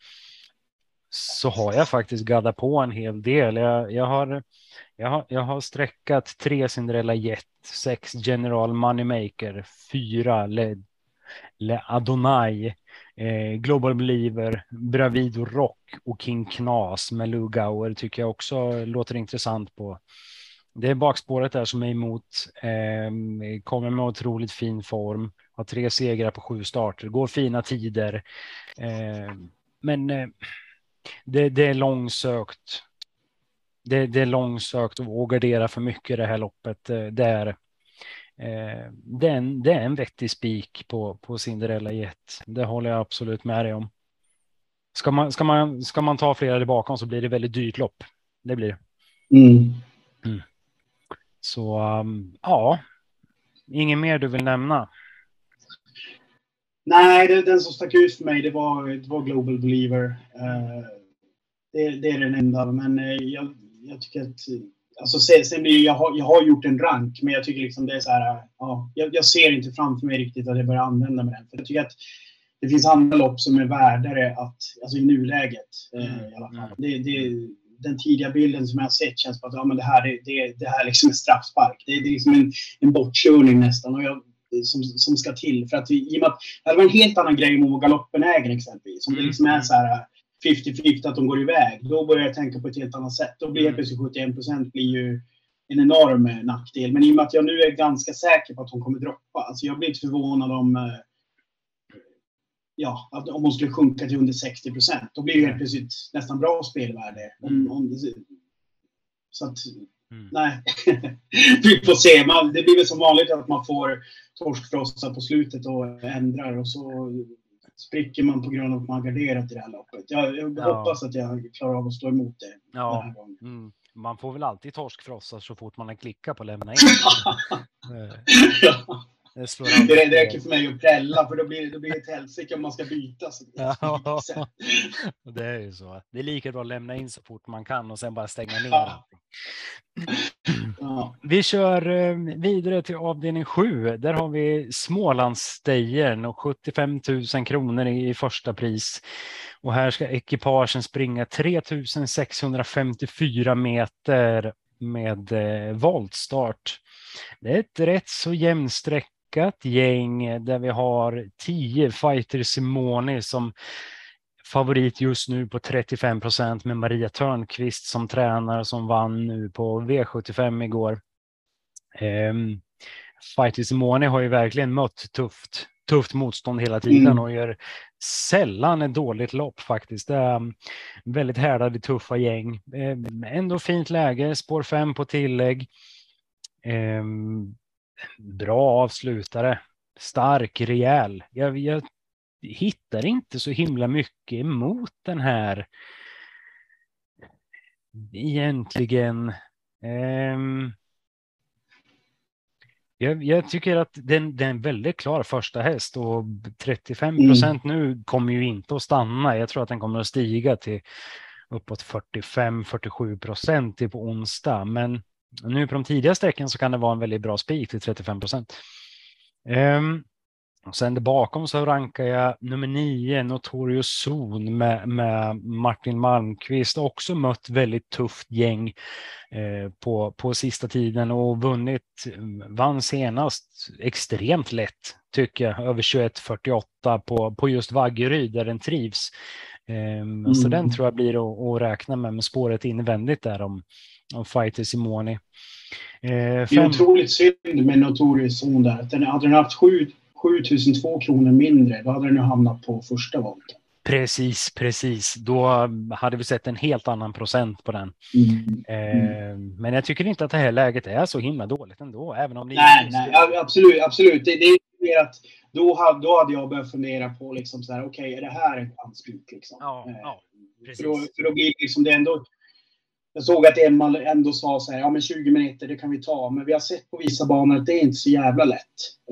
så har jag faktiskt gaddat på en hel del. Jag, jag, har, jag, har, jag har sträckat tre Cinderella Jet, sex General Moneymaker, fyra Le, Le Adonai, eh, Global Believer, Bravido Rock och King Knas med Lugauer tycker jag också låter intressant på. Det är bakspåret där som är emot, eh, kommer med otroligt fin form har tre segrar på sju starter, går fina tider. Eh, men eh, det, det, är långsökt. Det, det, är långsökt att gardera för mycket i det här loppet. Eh, det är, eh, det är, en, det är en vettig spik på, på Cinderella Jet. Det håller jag absolut med dig om. Ska man, ska man, ska man ta flera där bakom så blir det väldigt dyrt lopp. Det blir mm. mm. Så um, ja, inget mer du vill nämna? Nej, det, den som stack ut för mig det var, det var Global Believer. Uh, det, det, är den enda, men uh, jag, jag, tycker att... Alltså, sen, sen blir jag, har, jag har gjort en rank, men jag tycker liksom det är så här... Ja, jag, jag, ser inte framför mig riktigt att jag börjar använda mig den. För jag tycker att det finns andra lopp som är värdare att, alltså i nuläget mm. i alla fall. Det, det, den tidiga bilden som jag har sett känns på att ja, men det här, det, det, det här liksom är straffspark. Det, det är liksom en, en bortkörning nästan. Och jag, som, som ska till. För att i och med att det var en helt annan grej om att vara galoppenägen exempelvis. Om det liksom är så här 50-50 att de går iväg. Då börjar jag tänka på ett helt annat sätt. Då blir helt plötsligt 71 procent blir ju en enorm nackdel. Men i och med att jag nu är ganska säker på att hon kommer droppa. Alltså jag blir inte förvånad om eh, ja, att om hon skulle sjunka till under 60 procent. Då blir det helt plötsligt nästan bra spelvärde. Om, om, så att Mm. Nej, vi får se. Man, det blir väl som vanligt att man får torskfrossa på slutet och ändrar och så spricker man på grund av att man garderat i det här loppet. Jag, jag ja. hoppas att jag klarar av att stå emot det ja. den här gången. Mm. Man får väl alltid torskfrossa så fort man har klickat på lämna in. ja. Det, det, det räcker för mig att prälla för då blir, då blir det ett helsike om man ska byta. Så det, ja, det är ju så. Det är lika bra att lämna in så fort man kan och sen bara stänga ner. Ja. Ja. Vi kör eh, vidare till avdelning 7. Där har vi Smålandsstejern och 75 000 kronor i första pris. Och här ska ekipagen springa 3654 meter med eh, voltstart. Det är ett rätt så jämnsträckat gäng där vi har 10 Fighter Simoni som favorit just nu på 35 procent med Maria Törnqvist som tränare som vann nu på V75 igår. Um, Fighter Simone har ju verkligen mött tufft, tufft motstånd hela tiden mm. och gör sällan ett dåligt lopp faktiskt. Det är um, väldigt härdade, tuffa gäng. Um, ändå fint läge, spår 5 på tillägg. Bra avslutare, stark, rejäl. Jag, jag hittar inte så himla mycket emot den här egentligen. Um, Jag, jag, tycker att det är en väldigt klar första häst och 35 procent mm. nu kommer ju inte att stanna. Jag tror att den kommer att stiga till uppåt 45-47 procent på onsdag. Men nu på de tidiga sträcken så kan det vara en väldigt bra spik till 35 procent. Um, och sen bakom så rankar jag nummer nio, Notorious Zon med, med Martin Malmqvist. Också mött väldigt tufft gäng eh, på, på sista tiden och vunnit, vann senast extremt lätt tycker jag, över 21.48 på, på just Vaggeryd där den trivs. Eh, mm. Så den tror jag blir att, att räkna med, med spåret invändigt där om, om Fighter Simoni. Eh, fem... Det är otroligt synd med Notorious Zon där. Den, hade den haft sju 7002 kronor mindre, då hade den hamnat på första volten. Precis, precis. Då hade vi sett en helt annan procent på den. Mm. Eh, men jag tycker inte att det här läget är så himla dåligt ändå. Även om det nej, nej, absolut, absolut. Det, det är att då hade, då hade jag börjat fundera på liksom så här, okej, okay, är det här en chansspik liksom? Ja, ja, precis. För då, för då blir det liksom det ändå jag såg att Emma ändå sa så här, ja men 20 minuter det kan vi ta. Men vi har sett på vissa banor att det är inte så jävla lätt.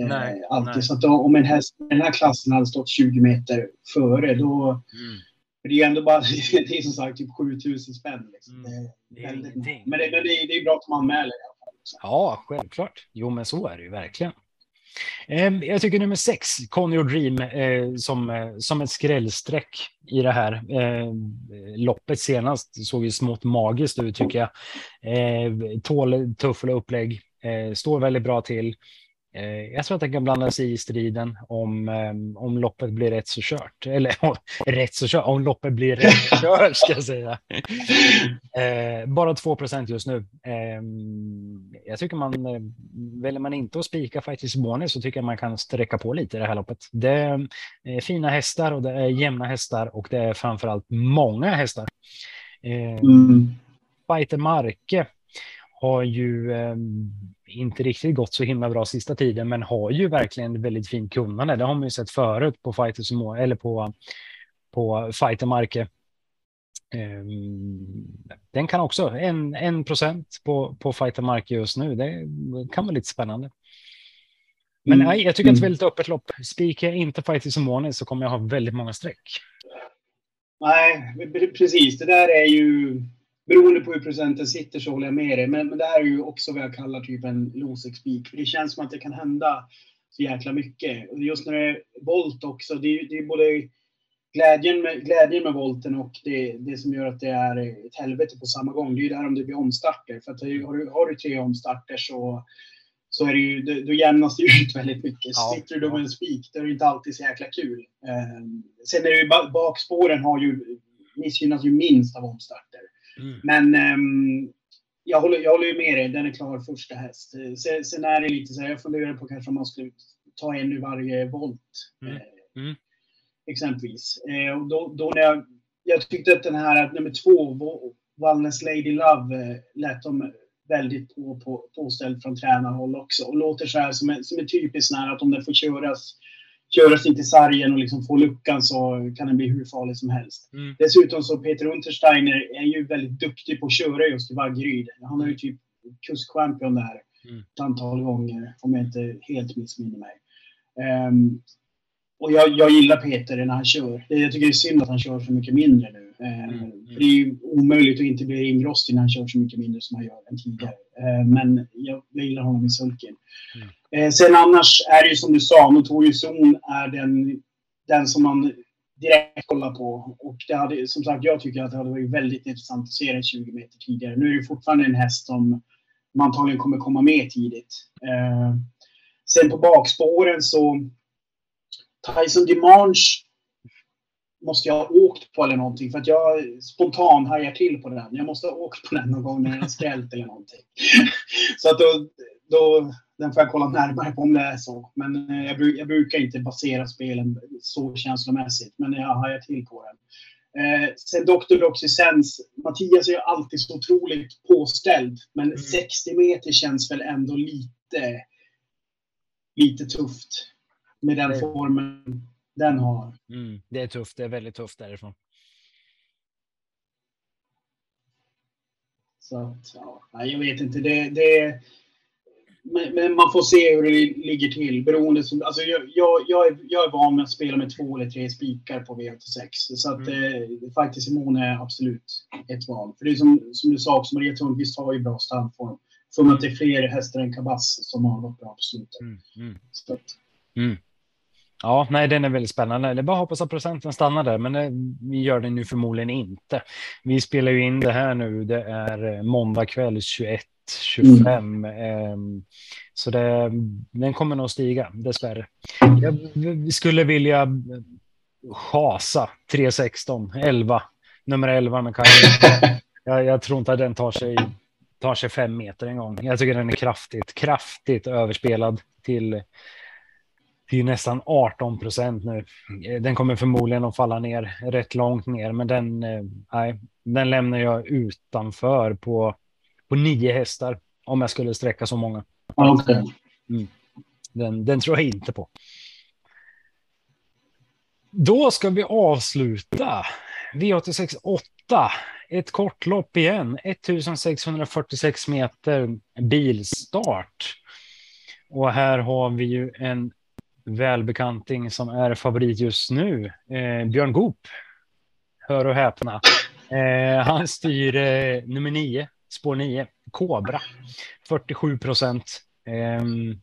Eh, nej, eh, alltid. Nej. Så att då, om en häst i den här klassen hade stått 20 meter före då... Mm. För det är ändå bara, det är som sagt typ 7000 spänn. Liksom. Mm. Det är, Men, det, men det, är, det är bra att de anmäler. Ja, självklart. Jo, men så är det ju verkligen. Ehm, jag tycker nummer sex, Conny och Dream, eh, som, eh, som ett skrällstreck i det här. Ehm, loppet senast såg ju smått magiskt ut tycker jag. Ehm, tål tuffla upplägg, står väldigt bra till. Eh, jag tror att den kan blanda sig i striden om, eh, om loppet blir rätt så kört. Eller rätt så kört, om loppet blir rätt kört ska jag säga. Eh, bara 2% just nu. Jag tycker man, väljer man inte att spika faktiskt Borne så tycker jag man kan sträcka på lite i det här loppet. Det är fina hästar och det är jämna hästar och det är framförallt många hästar. Mm. Fighter Marke har ju eh, inte riktigt gått så himla bra sista tiden, men har ju verkligen väldigt fint kunnande. Det har man ju sett förut på Fighters eller på, på Fightermarke. Eh, den kan också en, en procent på, på Fightermarke just nu. Det kan vara lite spännande. Men mm. nej, jag tycker att det är mm. väldigt öppet lopp. Spikar jag inte Fighters Morning så kommer jag ha väldigt många streck. Nej, precis. Det där är ju beroende på hur procenten sitter så håller jag med dig. Men, men det här är ju också vad jag kallar typ en speak. För det känns som att det kan hända så jäkla mycket. Och just när det är volt också, det är, det är både glädjen med, glädjen med volten och det, det som gör att det är ett helvete på samma gång. Det är ju det här om det blir omstarter. För att har du, har du tre omstarter så, så är det ju, då jämnas det ut väldigt mycket. Ja, Sitter du då med en spik, då är det inte alltid så jäkla kul. Eh, sen är det ju bakspåren har ju, missgynnas ju minst av omstarter. Mm. Men um, jag, håller, jag håller ju med dig, den är klar första häst. Sen, sen är det lite så här, jag funderar på kanske om man skulle ta en i varje volt. Mm. Eh, mm. Exempelvis. Eh, och då, då när jag, jag tyckte att den här nummer två, Wallness Lady Love, eh, lät de väldigt på, på, påställd från tränarhåll också. Och låter så här som en, som en typisk när att om den får köras köras in till sargen och liksom få luckan så kan den bli hur farlig som helst. Mm. Dessutom så Peter Untersteiner är ju väldigt duktig på att köra just i Vaggeryd. Han har ju typ kuskchampion där mm. ett antal gånger, om jag inte helt missminner mig. Um, och jag, jag gillar Peter när han kör. Jag tycker det är synd att han kör så mycket mindre nu. Mm. mm. För det är ju omöjligt att inte bli ingrostig när han kör så mycket mindre som han gör än tidigare. Mm. Men jag, jag gillar honom i sulken. Mm. Eh, sen annars är det ju som du sa, Notorious Zon är den, den som man direkt kollar på. Och det hade, som sagt, jag tycker att det hade varit väldigt intressant att se den 20 meter tidigare. Nu är det fortfarande en häst som man antagligen kommer komma med tidigt. Eh, sen på bakspåren så Tyson Dimanche måste jag ha åkt på eller någonting för att jag spontan hajar till på den. Jag måste ha åkt på den någon gång när den skrällt eller någonting. Så att då, då den får jag kolla närmare på om det är så. Men eh, jag, jag brukar inte basera spelen så känslomässigt, men jag hajar till på den. Eh, sen Dr. Doxysens, Mattias är ju alltid så otroligt påställd, men mm. 60 meter känns väl ändå lite, lite tufft med den det... formen den har. Mm, det är tufft, det är väldigt tufft därifrån. Så ja, jag vet inte. Det, det, men, men, man får se hur det ligger till. Beroende som, alltså jag, jag, jag, är, jag är van med att spela med två eller tre spikar på V86. Så att mm. eh, faktiskt Simon är absolut ett val. För det är som, som du sa också, Maria Thörnqvist har ju bra stallform. För att det är fler hästar än Kabas som har gått bra på slutet. Mm. Mm. Ja, nej, den är väldigt spännande. Det är bara att hoppas att procenten stannar där, men det, vi gör det nu förmodligen inte. Vi spelar ju in det här nu. Det är eh, måndag kväll 21 25. Mm. Ehm, så det, den kommer nog stiga, dessvärre. Jag skulle vilja chasa 316, 11, nummer 11 med jag, jag tror inte att den tar sig, tar sig fem meter en gång. Jag tycker den är kraftigt, kraftigt överspelad till till nästan 18 procent nu. Den kommer förmodligen att falla ner rätt långt ner, men den, eh, nej, den lämnar jag utanför på på nio hästar om jag skulle sträcka så många. Okay. Mm. Den, den tror jag inte på. Då ska vi avsluta V86 8. Ett kortlopp igen. 1646 meter bilstart. Och här har vi ju en välbekanting som är favorit just nu. Eh, Björn Goop. Hör och häpna. Eh, han styr eh, nummer nio, spår nio, Kobra, 47 procent. Ehm,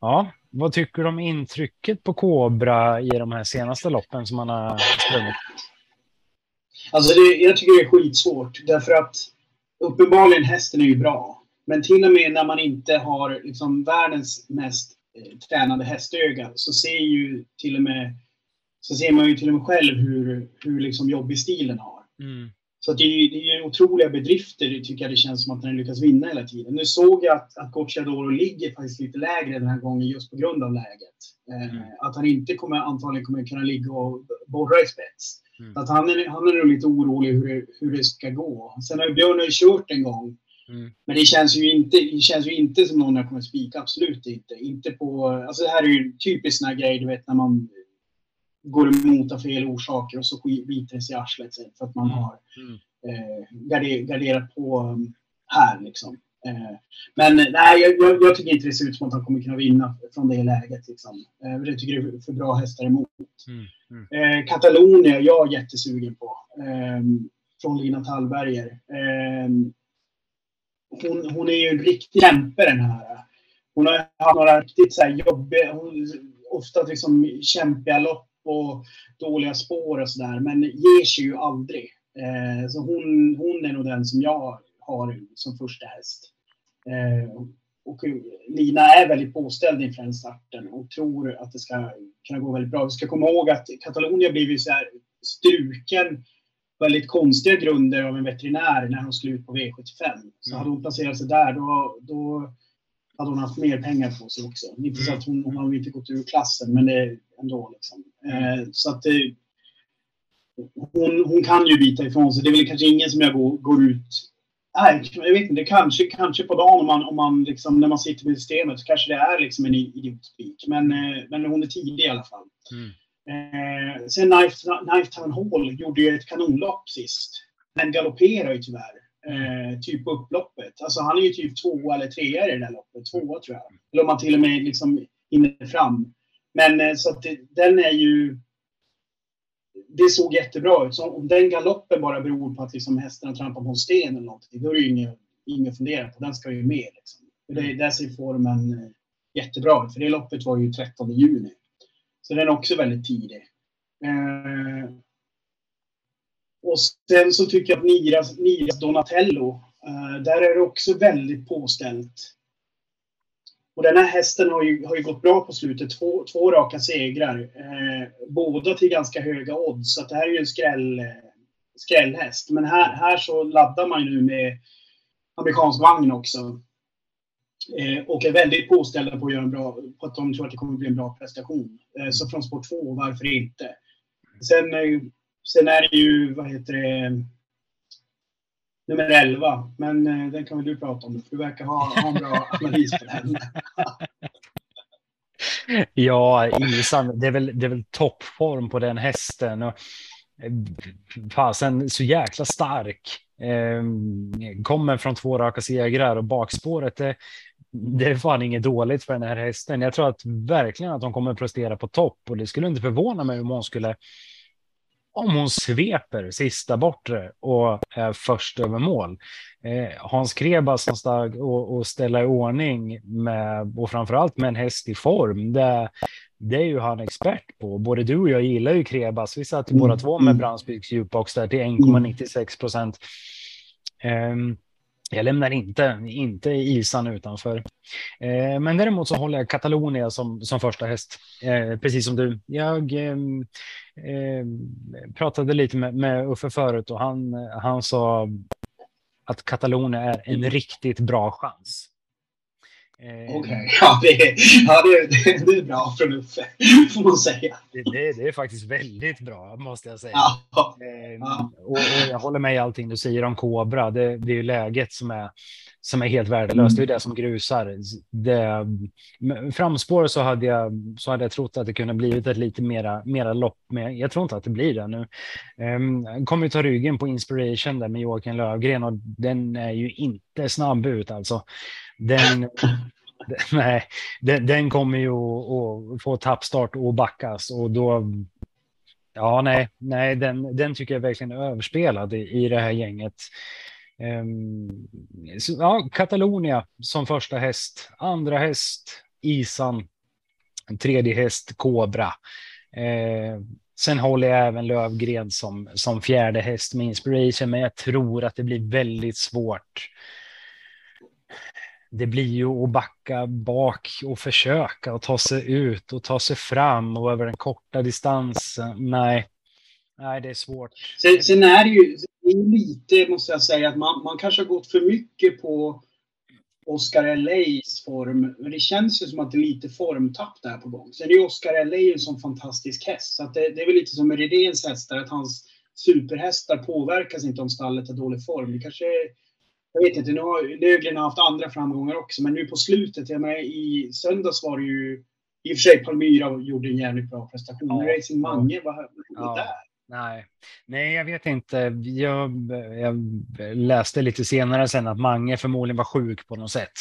ja, vad tycker du om intrycket på Kobra i de här senaste loppen som han har sprungit? Alltså, det, jag tycker det är skitsvårt därför att uppenbarligen hästen är ju bra. Men till och med när man inte har liksom världens mest tränade hästöga så ser ju till och med så ser man ju till och med själv hur, hur liksom jobbig stilen har. Mm. Så det är, det är otroliga bedrifter, tycker jag det känns som att den lyckas vinna hela tiden. Nu såg jag att, att Gocciadoro ligger faktiskt lite lägre den här gången just på grund av läget. Eh, mm. Att han inte kommer, antagligen kommer kunna ligga och borra i spets. Mm. Att han är, han är nog lite orolig hur det, hur det ska gå. Sen har Björn har ju kört en gång. Mm. Men det känns ju inte, det känns ju inte som någon jag kommer spika, absolut inte. Inte på, alltså det här är ju typiskt här grej, du vet när man går emot av fel orsaker och så biter det sig i arslet för att man mm. har mm. eh, garderat på här liksom. Eh, men nej, jag, jag, tycker inte det ser ut som att han kommer kunna vinna från det läget. Liksom. Eh, jag tycker det är för bra hästar emot. Mm. Mm. Eh, Katalonia, jag är jättesugen på. Eh, från Lina Tallberger. Hon, hon är ju en riktig kämpe den här. Hon har haft några riktigt så här jobbiga, hon, ofta liksom kämpiga lopp och dåliga spår och sådär. Men ger sig ju aldrig. Eh, så hon, hon är nog den som jag har som första häst. Eh, och Lina är väldigt påställd inför den starten och tror att det ska kunna gå väldigt bra. Vi ska komma ihåg att Katalonien blev ju så här struken väldigt konstiga grunder av en veterinär när hon skulle ut på V75. Så mm. hade hon placerat sig där, då, då hade hon haft mer pengar på sig också. Inte så mm. att hon, hon har inte gått ur klassen, men det ändå. Liksom. Eh, så att det, hon, hon kan ju bita ifrån sig. Det är väl kanske ingen som jag går, går ut Nej, jag vet inte. Kanske, kanske på dagen om man, om man liksom, när man sitter med systemet så kanske det är liksom en idiotspik. Men, eh, men hon är tidig i alla fall. Mm. Eh, sen Knife, Town Hall gjorde ju ett kanonlopp sist. Men galopperar ju tyvärr. Eh, typ upploppet. Alltså han är ju typ tvåa eller trea i det där loppet. Tvåa tror jag. Eller om han till och med liksom hinner fram. Men eh, så att det, den är ju... Det såg jättebra ut. Så om den galoppen bara beror på att liksom hästarna trampar på en sten eller någonting, då är det ju inget, inget att fundera på. Den ska ju med. Liksom. För det, där ser formen eh, jättebra ut. För det loppet var ju 13 juni. Så den är också väldigt tidig. Eh, och sen så tycker jag att Niras, Niras Donatello, eh, där är det också väldigt påställt. Och den här hästen har ju, har ju gått bra på slutet. Två, två raka segrar. Eh, båda till ganska höga odds. Så det här är ju en skräll, skrällhäst. Men här, här så laddar man ju nu med amerikansk vagn också. Eh, och är väldigt påställda på att göra en bra, på att de tror att det kommer bli en bra prestation. Eh, så från sport 2, varför inte? Sen, eh, sen är det ju, vad heter det, nummer 11. Men eh, den kan väl du prata om, för du verkar ha, ha en bra analys på den. ja, Isan, det är väl, det är väl toppform på den hästen. Och, eh, fasen, så jäkla stark. Eh, kommer från två raka segrar och bakspåret är det är fan inget dåligt för den här hästen. Jag tror att verkligen att de kommer att prestera på topp och det skulle inte förvåna mig om hon skulle om hon sveper sista bortre och är först över mål. Eh, Hans Krebas som stag och, och ställa i ordning med och framförallt med en häst i form. Det, det är ju han expert på. Både du och jag gillar ju Krebas. Vi satt ju mm. båda två med mm. Brandsbygds djupbox där till 1,96 procent. Um, jag lämnar inte, inte Isan utanför. Eh, men däremot så håller jag Catalonia som, som första häst, eh, precis som du. Jag eh, pratade lite med, med Uffe förut och han, han sa att Catalonia är en riktigt bra chans. Eh, Okej, okay. ja, det, är, ja det, det, det är bra från Uffe, får man säga. Det, det, det, är faktiskt väldigt bra, måste jag säga. Ja. Eh, ja. Och, och, jag håller med i allting du säger om Kobra. Det, det är ju läget som är, som är helt värdelöst. Det är det som grusar. Det, framspår så hade, jag, så hade jag trott att det kunde blivit ett lite mera, mera lopp, men jag tror inte att det blir det nu. Um, kommer ta ryggen på Inspiration där med Joakim Lövgren och den är ju inte snabb ut alltså. Den, nej, den, den, kommer ju att få tappstart och backas och då. Ja, nej, nej, den, den tycker jag verkligen är överspelad i, i det här gänget. Um, så, ja, Catalonia som första häst, andra häst Isan, tredje häst Kobra. Uh, ehm, sen håller jag även Lövgren som, som fjärde häst med Inspiration, men jag tror att det blir väldigt svårt det blir ju att backa bak och försöka och ta sig ut och ta sig fram och över den korta distansen. Nej, nej det är svårt. Sen, sen är det ju det är lite, måste jag säga, att man, man kanske har gått för mycket på Oscar LAs form. Men det känns ju som att det är lite formtapp där på gång. Sen är ju Oscar LA en sån fantastisk häst. Så det, det, är väl lite som med Redéns hästar, att hans superhästar påverkas inte om stallet har dålig form. Det kanske jag vet inte, nu har Löfgren haft andra framgångar också, men nu på slutet, jag menar, i söndags var det ju, i och för sig Palmyra gjorde en jävligt bra prestation, ja. Racing Mange, vad hände ja. där? Nej. Nej, jag vet inte. Jag, jag, läste lite senare sen att Mange förmodligen var sjuk på något sätt.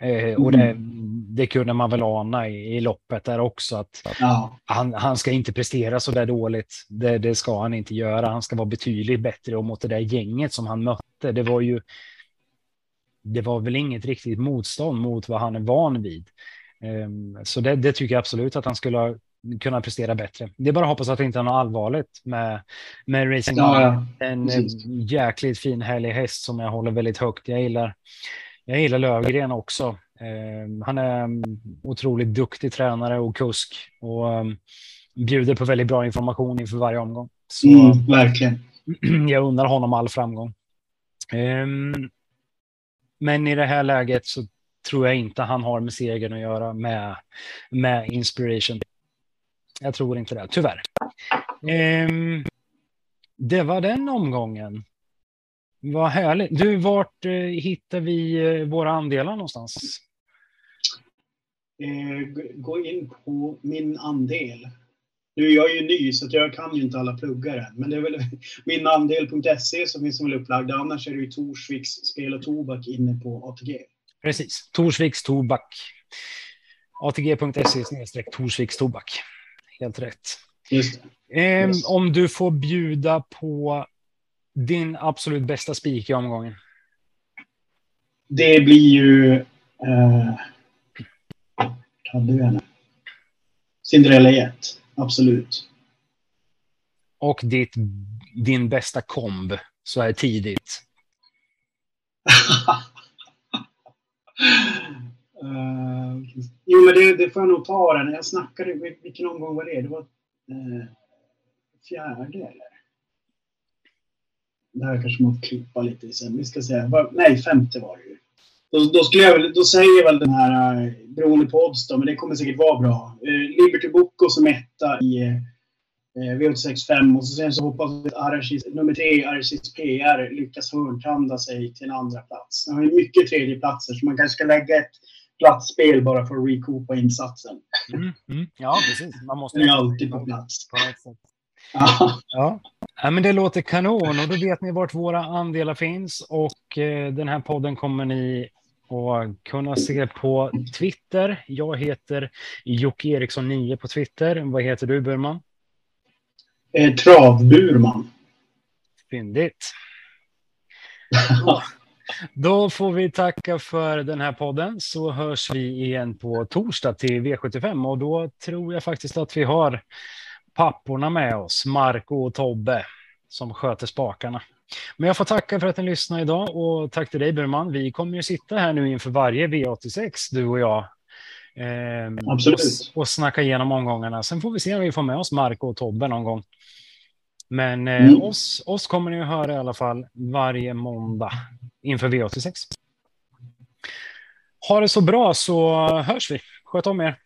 Eh, och det, mm. det, kunde man väl ana i, i loppet där också. Att ja. han, han ska inte prestera så där dåligt. Det, det ska han inte göra. Han ska vara betydligt bättre och mot det där gänget som han mötte. Det var ju det var väl inget riktigt motstånd mot vad han är van vid. Ehm, så det, det tycker jag absolut att han skulle kunna prestera bättre. Det är bara att hoppas att det inte är något allvarligt med, med Racing ja. En Precis. jäkligt fin härlig häst som jag håller väldigt högt. Jag gillar, jag gillar Lövgren också. Ehm, han är otroligt duktig tränare och kusk och um, bjuder på väldigt bra information inför varje omgång. Så mm, verkligen. jag undrar honom all framgång. Um, men i det här läget så tror jag inte han har med segern att göra med, med inspiration. Jag tror inte det, tyvärr. Um, det var den omgången. Vad härligt. Du, vart eh, hittar vi eh, våra andelar någonstans? Eh, gå in på min andel. Nu är jag ju ny så jag kan ju inte alla pluggar än. Men det är väl minandel.se som finns väl upplagda. Annars är det ju Torsviks spel och tobak inne på ATG. Precis, Torsviks tobak. ATG.se snedstreck Torsviks tobak. Helt rätt. Just det. Eh, Om du får bjuda på din absolut bästa spik i omgången. Det blir ju... Eh, hade vi henne? Cinderella 1 absolut. Och ditt, din bästa komb så här tidigt? uh, jo, men det, det får jag nog ta den. Jag snackade, vilken omgång var det? Det var uh, fjärde eller? Det här kanske man får klippa lite sen. Vi ska säga, nej, femte var det ju. Då, då, skulle jag, då säger väl den här, eh, beroende på odds då, men det kommer säkert vara bra. Eh, Liberty Bocco som etta i eh, V865 och så sen så hoppas vi att Arashis, nummer tre, Arashis PR, lyckas hörntanda sig till en andra plats. Han har ju mycket tredjeplatser så man kanske ska lägga ett platsspel bara för att recoupa insatsen. Mm, mm. Ja, precis. Man måste ju alltid på plats. På Ja. ja. ja, men det låter kanon och då vet ni vart våra andelar finns och eh, den här podden kommer ni och kunna se på Twitter. Jag heter Jocke Eriksson 9 på Twitter. Vad heter du Burman? Eh, Travburman. Fyndigt. Då får vi tacka för den här podden så hörs vi igen på torsdag till V75 och då tror jag faktiskt att vi har papporna med oss, Marco och Tobbe, som sköter spakarna. Men jag får tacka för att ni lyssnade idag och tack till dig Burman. Vi kommer ju sitta här nu inför varje V86, du och jag. Eh, Absolut. Och, och snacka igenom omgångarna. Sen får vi se om vi får med oss Marco och Tobbe någon gång. Men eh, mm. oss, oss kommer ni att höra i alla fall varje måndag inför V86. Ha det så bra så hörs vi. Sköt om er.